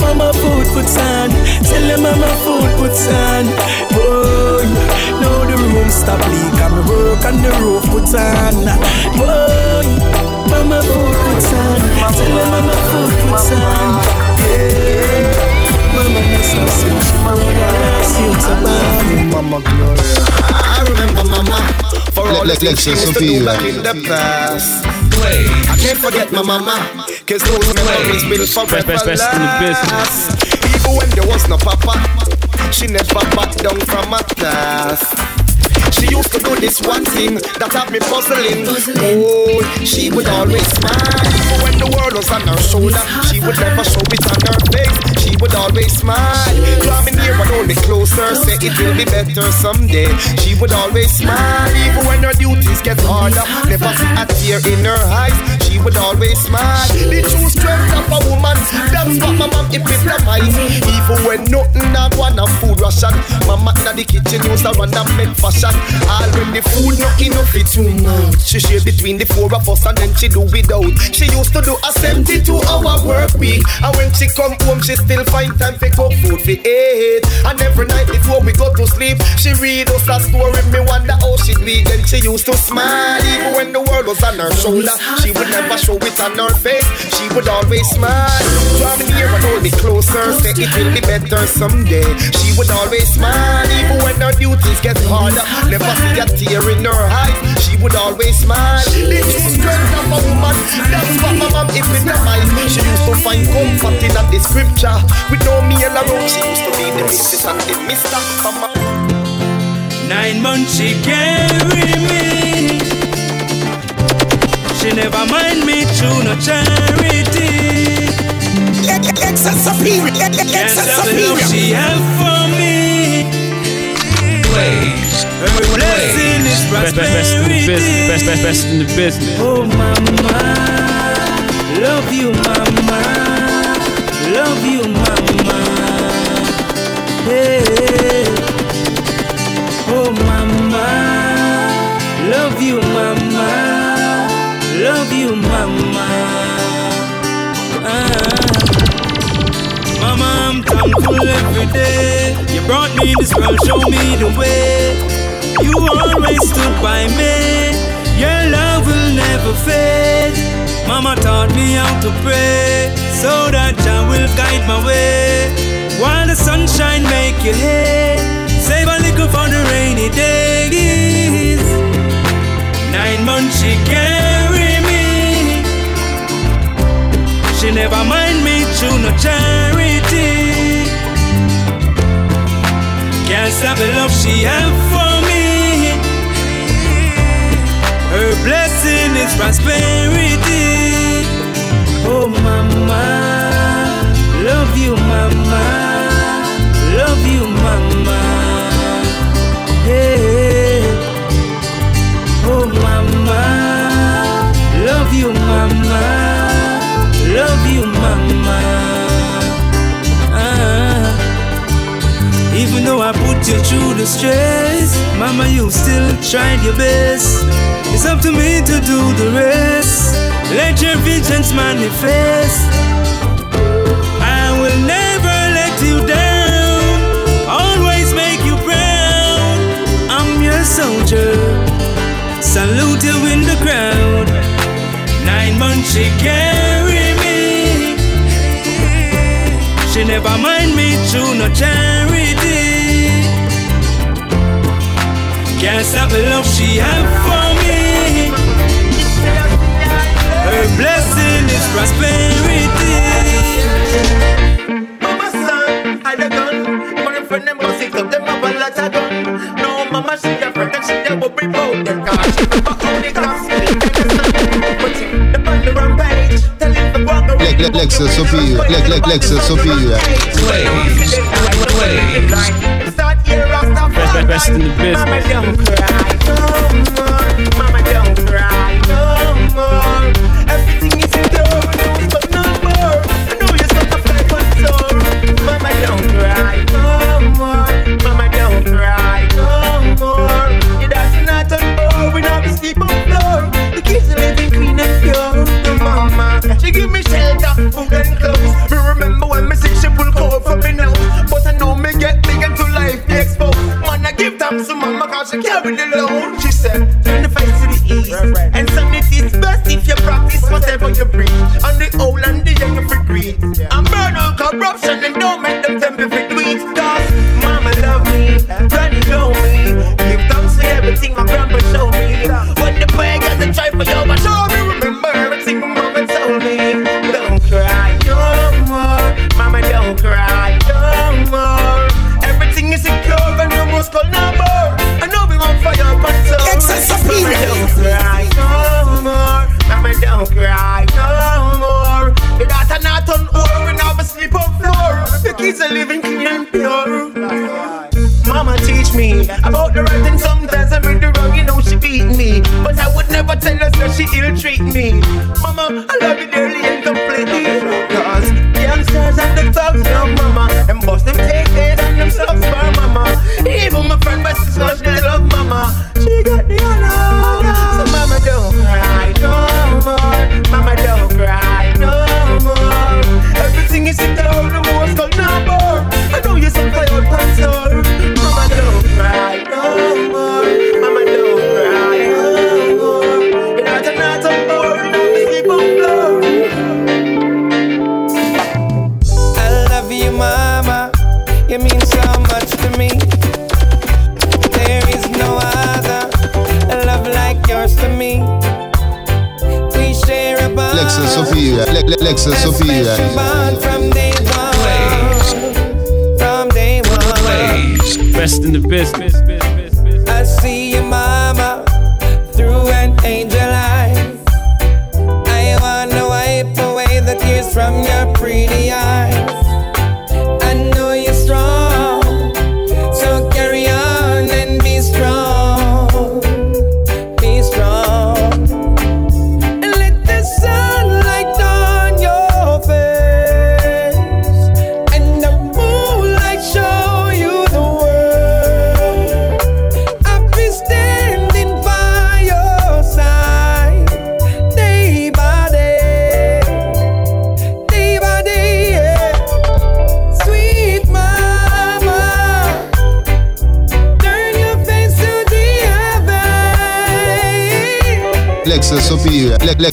Speaker 15: mama food puts on. Tell them mama food puts on. Boy, now the room stop leak And me work on the roof puts on. Boy, mama food puts on. Tell them mama food puts on. Yeah Mama next to see she Mama you to
Speaker 27: Mama Gloria I remember mama For all the
Speaker 22: Lex-
Speaker 27: things she
Speaker 22: Lexus
Speaker 27: used to do
Speaker 22: superior.
Speaker 27: back in the past I can't forget my mama Cause those memories will forever
Speaker 4: Best, best, best in the
Speaker 27: last Even when there was no papa She never backed down from a task she used to do this one thing that had me puzzling. Oh, she would always smile. Even when the world was on her shoulder, she would never show it on her face. She would always smile. Me near and hold me closer. Say it will be better someday. She would always smile. Even when her duties get harder, never see a tear in her eyes. She would always smile. The true strength of a woman, that's what my mom epitomized. Even when nothing not one of food ration, mama in the kitchen used to run and make fashion. All when the food not enough for two months. She share between the four of us and then she do without. She used to do a 72 hour work week. And when she come home, she still find time for cook food for eight. And every night before we go to sleep, she read us a story. Me wonder how she do it. Then she used to smile even when the world was on her shoulder. She would never show it on her face. She would always smile. Draw me near and hold me closer. Say it will be better someday. She would always smile even when her duties get harder. Never see a tear in her eyes. She would always smile. The true strength of a woman. That's what my mom epitomized. She used to find comfort in the scripture. With no meal around, she used to be the missus and the mister. Mama.
Speaker 21: Nine months she carry me. She never mind me through no charity.
Speaker 27: Lexus superior.
Speaker 21: Can't stop the love she have for me. Her blessing is
Speaker 4: Best, best, best in the business. Best, best, best in the business.
Speaker 21: Oh mama, love you mama, love you mama. Hey, oh mama, love you mama, love you mama. Ah. Mama, I'm thankful every day. You brought me this world, show me the way. You always stood by me. Your love will never fade. Mama taught me how to pray so that Jah will guide my way. While the sunshine make you hay, save a little for the rainy days. Nine months she carry me. She never mind me through no charity. Can't stop the love she have for me. Her blessing is prosperity. Oh mama, love you mama, love you mama. Hey, oh mama, love you mama, love you mama. Ah. Even though I put you through the stress, Mama, you still tried your best. It's up to me to do the rest. Let your visions manifest. I will never let you down. Always make you proud. I'm your soldier. Salute you in the crowd. Nine months she carry me. She never mind me through no charity. Can't stop the love she have for prosperity.
Speaker 31: Mama son, I the gun. My friend them bossy up them up a lot of gun. No, mama she a friend and she a
Speaker 32: worry about them cars. She
Speaker 5: remember.
Speaker 22: Lexus superior, Lexus superior.
Speaker 5: Waves,
Speaker 20: waves. Best in the business.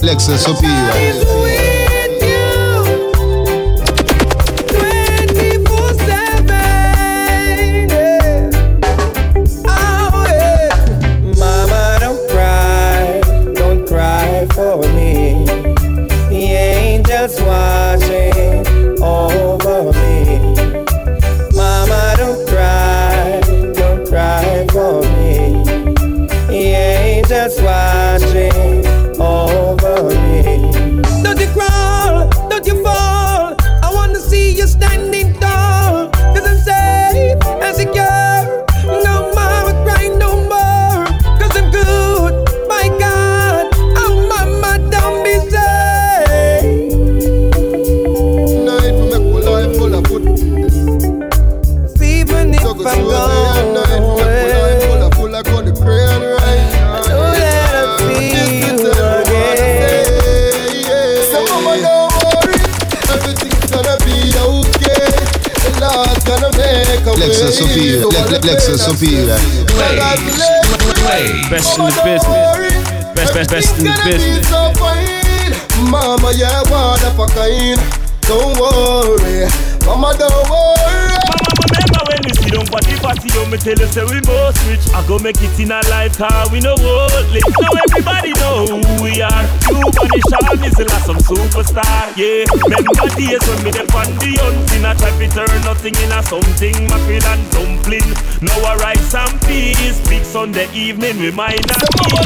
Speaker 22: Lexus
Speaker 20: Opida. Best in the business. Best, best, best in the business.
Speaker 33: tell you say we most rich I go make it in a life car we know what live. Now everybody know who we are. You body sharp is like some superstar Yeah. Remember days when me them on the hunting I try to turn nothing in a something Mackerel and dumpling. Now I write some peace Big Sunday evening we might not
Speaker 22: be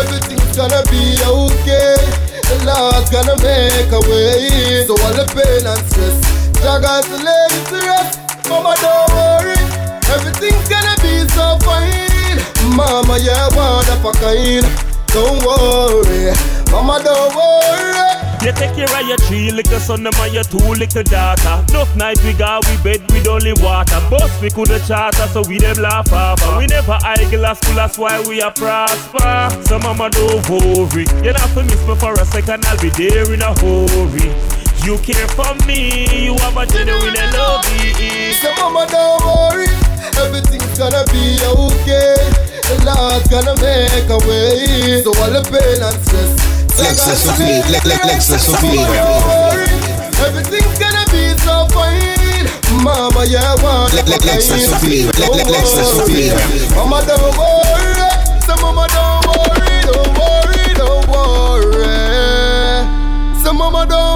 Speaker 22: Everything's gonna be okay. The Lord's gonna make a way. So all the pain and stress Jah got to lay it to rest. Mama don't worry everything's gonna be so fine. Mama, yeah, one of a kind. Don't worry, Mama, don't worry.
Speaker 33: You take care of your three little son, and your two little daughter. Enough night we got we bed with only water. But we coulda charter, so we them laugh off. We never idle at school, that's why we are prosper. So mama don't worry. You not to miss me for a second, I'll be there in a hurry. You care for me, you have a genuine love.
Speaker 22: So mama don't worry, everything's gonna be okay. The Lord's gonna make a way. So all the pain and stress.
Speaker 5: Lexus Sophie, Le- Le- Lexus Sophie.
Speaker 22: Don't worry, everything's gonna be so fine. Mama, yeah, one
Speaker 5: Le- Le- Lexus Sophie, Le- Le- Lexus Sophie.
Speaker 22: Mama, don't worry. So mama, don't worry, don't worry, don't worry. So mama, don't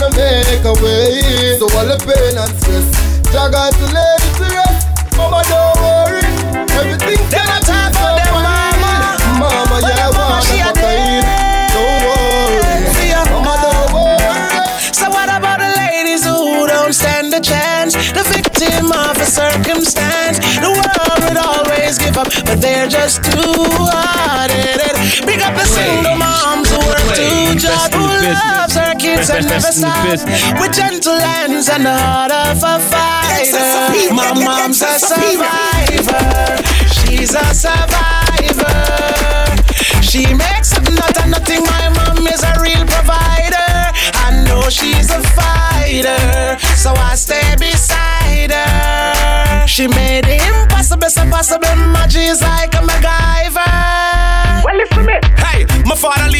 Speaker 22: gonna make a way. So all the pain and stress, Jah got to lay it to rest. Mama, don't worry, everything's gonna be so fine. Mama, yeah, one of a kind. Don't worry, mama, don't worry.
Speaker 20: So what about the ladies who don't stand a chance? The victim of a circumstance. The world would always give up, but they're just too hard-headed. Pick up the single moms who work two jobs, who loves her kids and never stops. With gentle hands and the heart of a fighter. My mom's a survivor. She's a survivor. She makes something out of nothing. My mom is a real provider. I know she's a fighter, so I stay beside her. She made the impossible so possible. Maggie's like a MacGyver.
Speaker 27: Well, listen me. Hey,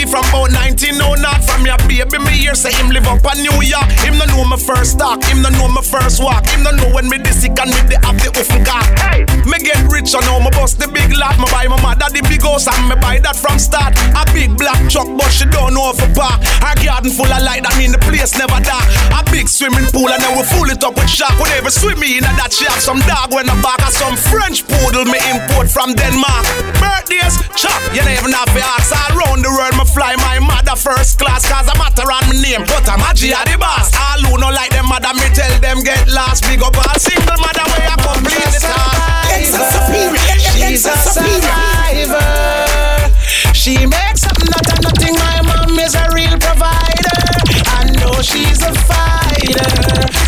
Speaker 27: my father leave from about 19, no not from your baby. Me here say him live up in New York. Him no know my first talk, him no know my first walk. Him no know when me this sick and me the have the oven car. Hey, me get rich and now me bust the big lot. Me buy my mother the big house and me buy that from start. A big black truck, but she don't know for park. Her garden full of light, that mean the place never dark. A big swimming pool and then we full it up with shark. We never swim me in that have some dog when the back of some French poodle me import from Denmark. Birthdays, chop, you never have to ask. All round the world, me fly my mother first class, cause I'm matter on my name. But I'm a G at the boss. All who no like them mother, me tell them get lost. Big up all single mother where I complete the task.
Speaker 20: She's a survivor. She makes something out of nothing. My mom is a real provider. I know she's a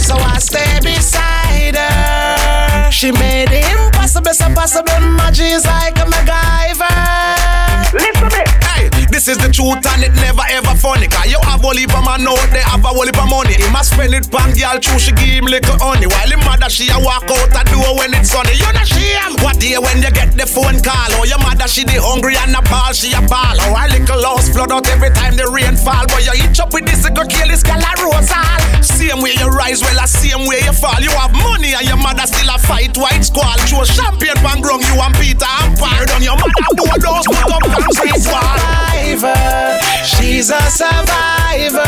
Speaker 20: so I stay beside her. She made the impossible so possible. Maggie's like a MacGyver.
Speaker 27: Listen me. Hey, this is the truth and it never ever funny. Cause you have a heap of man out there have a whole heap of money. He must spend it pan girl true she give him little honey. While him mother she a walk out the door when it's sunny. You know she am. What day when you get the phone call? Oh your mother she the hungry and a ball she a ball. Oh a little house flood out every time the rain fall. But you eat up with this girl kill this girl a rose all. Same way you rise, well the same way you fall. You have money and your mother still a fight white squall. Show champagne pan grung you and Peter and Paul. Done your mother board those put up concrete wall.
Speaker 20: survivor. She's a survivor.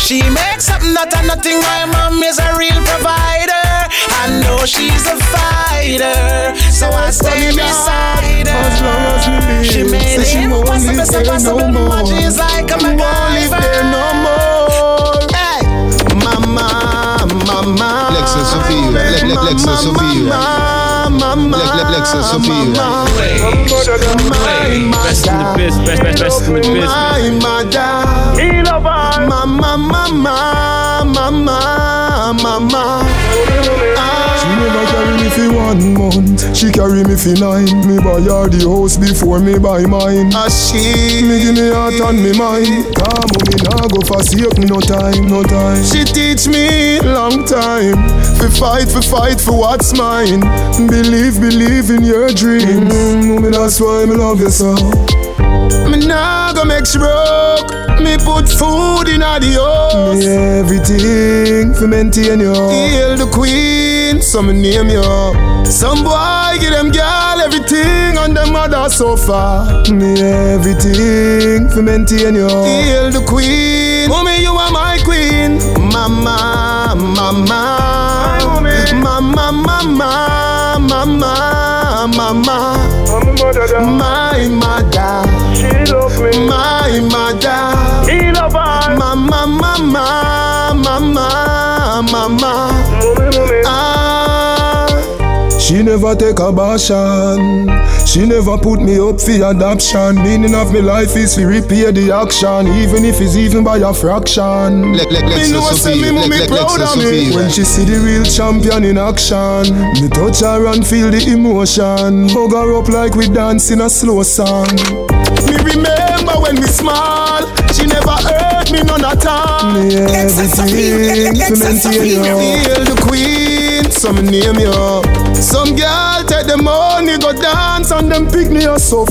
Speaker 20: She makes up out of nothing. My mom is a real provider. I know she's a fighter, so I stay beside her. She made it impossible, so possible. But she's like I'm a MacGyver.
Speaker 22: no more. Mama.
Speaker 5: Lexus Sophie, Le- Le- Lexus Sophie.
Speaker 22: Mama,
Speaker 5: Le- Le- Lexus Sophie.
Speaker 4: Best in the biz, best, best, best in the biz.
Speaker 22: My mother, mama, mama,
Speaker 34: one month. She carry me for nine. Me buy her the house before me buy mine.
Speaker 22: A she
Speaker 34: me give me heart and me mind. Come on, me nah go forsake no time, no time.
Speaker 22: She teach me
Speaker 34: long time. For fight, for fight for what's mine. Believe, believe in your dreams. Mm, me that's why me love you so.
Speaker 22: Me nah go make she broke. Me put food in all the house.
Speaker 34: Me everything for maintain you. Hail the queen, some name you. Some boy give them girl everything on them mother so far. Me everything for maintain you. Hail the queen, mommy you are my queen. Mama, mama, mama, mama, mama, mama. My mother, she love me. My mother, he love her. Mama, mama, never take a abortion. She never put me up for adoption. Meaning of my life is to repay the action, even if it's even by a fraction.
Speaker 5: Let- let- let's
Speaker 34: me know
Speaker 5: listen
Speaker 34: say me
Speaker 5: you.
Speaker 34: mommy
Speaker 5: Let- let-
Speaker 34: proud
Speaker 5: let's
Speaker 34: of
Speaker 5: listen to
Speaker 34: me when she see the real champion in action. Me touch her and feel the emotion. Hug her up like we dance in a slow song. Me remember when we small, she never hurt me none at all. Me everything to maintain you. Feel the queen, some name you. Some girl take the money go dance and them pick me up so.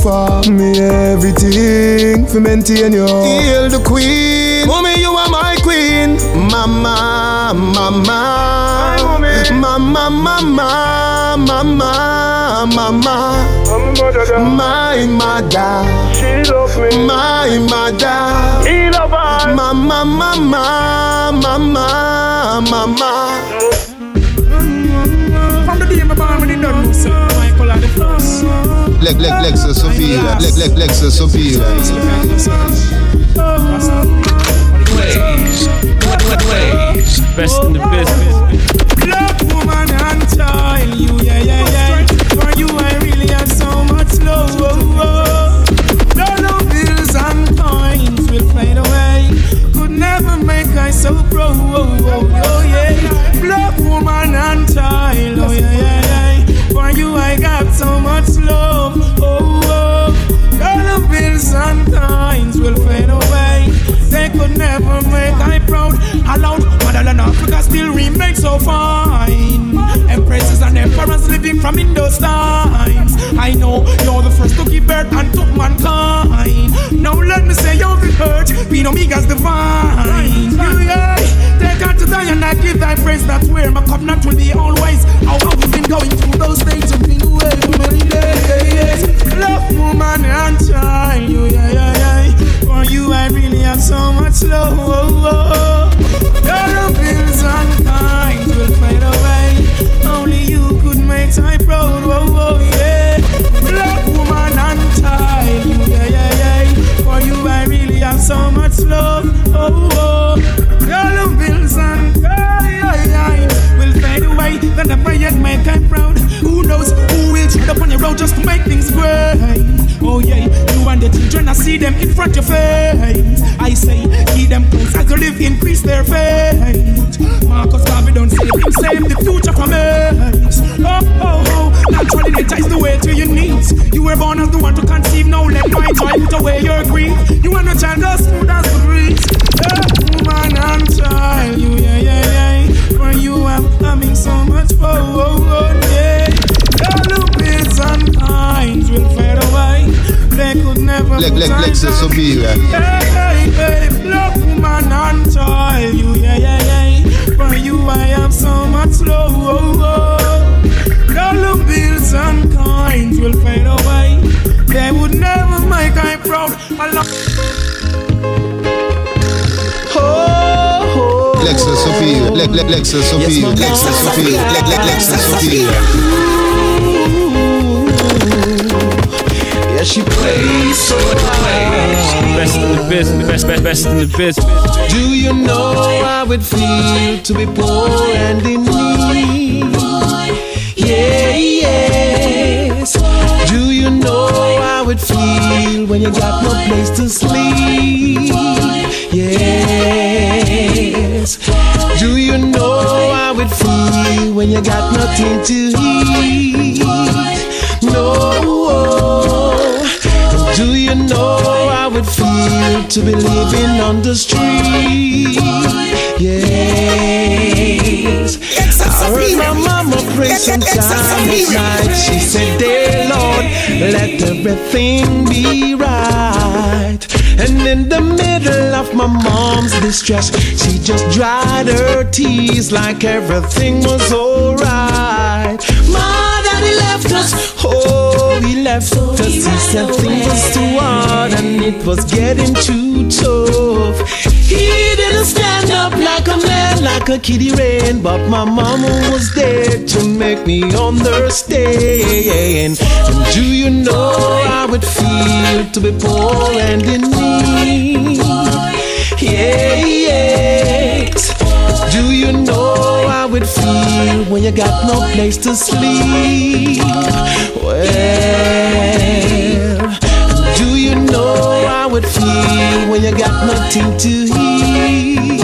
Speaker 34: Me everything to maintain you. Feel the queen, mommy you are my queen. Mama, mama, mama, mama, mama, mama. My mother, she love me. My mother, he love her. Mama, mama, mama, mama.
Speaker 5: Lex, Lex, Lexus Sophia. Lex, Lex, Lexus Sophia.
Speaker 4: Best in the business.
Speaker 35: Black woman and child, you yeah yeah yeah. For you I really have so much love. Dollar bills and coins will fade away. Could never make I so proud. Oh yeah. Black woman and child, oh yeah yeah yeah. For you I got so much love. Could make I proud. Allowed motherland Africa still remains so fine. Empresses and emperors living from in those times. I know you're the first to give birth and took mankind. Now let me say you're the hurt, being Omega's divine. Yeah. To and I give thy praise. That's where my covenant will be always. I've we been going through those days of being away for many days? Love, woman, and child. You, yeah, yeah, yeah. For you, I really have so much love. Your bills and times will fade away. Only you could make my proud. Oh, oh, yeah. Black woman and child. You, yeah, yeah, yeah. For you, I really have so much love. Oh, oh. Your and will fade away. Then never yet make I proud. Who knows who will tread upon your road just to make things great? Oh yeah, you and the children, I see them in front of your face. I say, keep them close as you live, increase their faith. Marcus Garvey don't say him, save the future from us. Oh, oh, oh, naturally nature is the way to your needs. You were born as the one to conceive, now let my joy put away your grief. You are no child as smooth as the breeze. Yeah, woman and child, you, yeah. I'm so much fun, oh, oh, yeah. All the bills and times will fade away. They could never
Speaker 5: Lex, Lex, Lexus Sophia.
Speaker 35: Hey, hey, hey, black woman and child, you, yeah, yeah, yeah. For you, I have so much love. Oh, oh. All the bills and coins will fade away. They would never make I proud. I love. Oh.
Speaker 5: Lexus Sophia. Le- Le- Lexus Sophia. Lexus Sophia. Le- Le- Lexus Sophia.
Speaker 4: Yeah, she plays so plays. Best in the business. Best, best, best in the business.
Speaker 36: Do you know how it feels to be poor and in need? Yeah, yes. Do you know how it feels when you got no place to sleep? Do you know how it feels when you got nothing to eat? No. Do you know how it feels to be living on the street? Yes. I heard my mama pray sometime at night. She said, Dear Lord,
Speaker 20: let everything be right. And in the middle of my mom's distress, she just dried her tears like everything was alright. My daddy left us, oh, he left us. He said things was too hard and it was getting too tough. He didn't stand like a man, like a kitty rain, but my mama was there to make me understand. And do you know how it feels to be poor and in need? Yeah, yeah. Do you know how it feels when you got no place to sleep? Well, do you know how it feels when you got nothing to eat?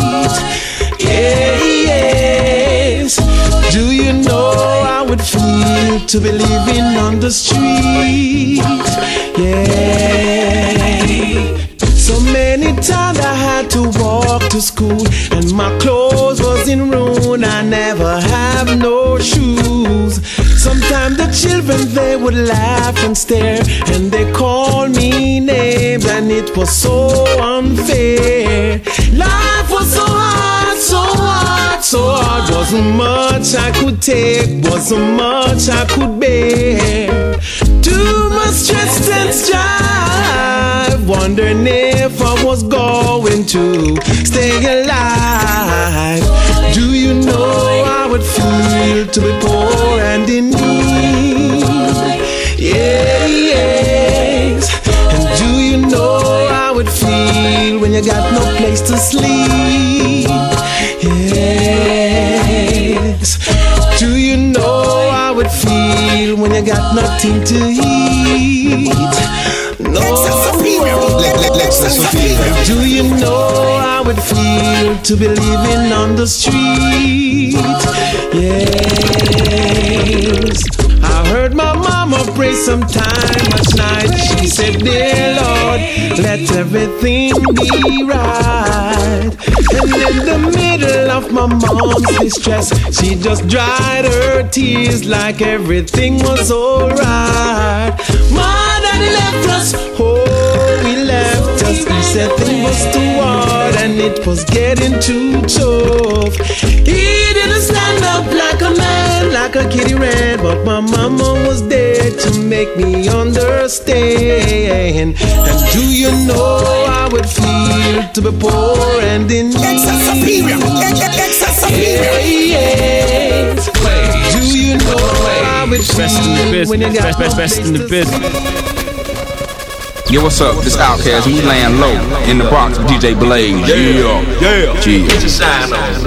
Speaker 20: Yes. Do you know how it feels to be living on the street? Yeah. So many times I had to walk to school and my clothes was in ruin. I never have no shoes. Sometimes the children they would laugh and stare and they call me names and it was so unfair. Life was so hard, so hard, so hard. Wasn't much I could take, wasn't much I could bear. Too much stress and strife, wondering if I was going to stay alive. Do you know how it feels to be poor and in need? Yeah, yes. And do you know how it feels when you got no place to sleep? Yes. Do you know how it feels when you got nothing to eat? No. Do you know how it feels to be living on the street? Yes. I heard my mama pray sometime last night. She said, Dear Lord, let everything be right. And in the middle of my mom's distress, she just dried her tears like everything was alright. My daddy left us, oh, he left us. He said things was too hard and it was getting too tough. He didn't stand up like a man, like a kitty rat, but my mama was there to make me understand. And do you know how it feels to be poor and in need? Yeah, yes. Do you know how it
Speaker 4: Best in the
Speaker 20: feels when
Speaker 4: business.
Speaker 20: got
Speaker 4: Best, best, best in the business.
Speaker 37: Yo, what's up? This OutKast. We laying low in the Bronx with DJ Blaze. Yeah, yeah. Gee.
Speaker 38: Get your shine on,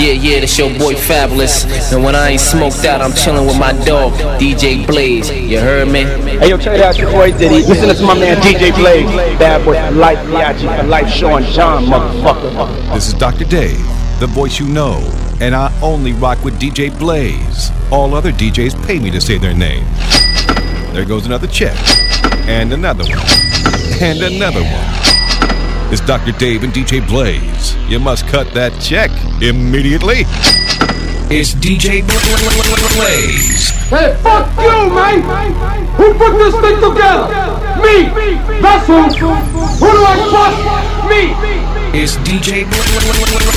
Speaker 38: Yeah, yeah, this your boy Fabolous. And when I ain't smoked out, I'm chilling with my dog, DJ Blaze. You heard me?
Speaker 6: Hey, yo, check it out your boy Diddy. Listen to my man DJ Blaze. Bad boy for life, Biggie for life, Sean John, motherfucker.
Speaker 1: This is Dr. Dave, the voice you know, and I only rock with DJ Blaze. All other DJs pay me to say their name. There goes another check, and another one, and another one. It's Dr. Dave and DJ Blaze. You must cut that check immediately. It's DJ Blaze.
Speaker 13: Hey, fuck you, man! Who put this thing together? Me! That's who! Who do I trust? Me!
Speaker 1: It's DJ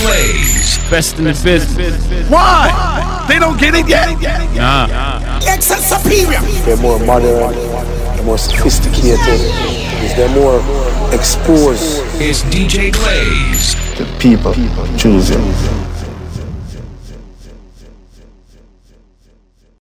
Speaker 1: Blaze.
Speaker 4: Best in the business.
Speaker 39: Why? They don't get it yet?
Speaker 4: Nah.
Speaker 39: Excel superior.
Speaker 40: They're more modern, they're more sophisticated, because they're more exposed.
Speaker 1: It's DJ Blaze.
Speaker 40: The people choose him.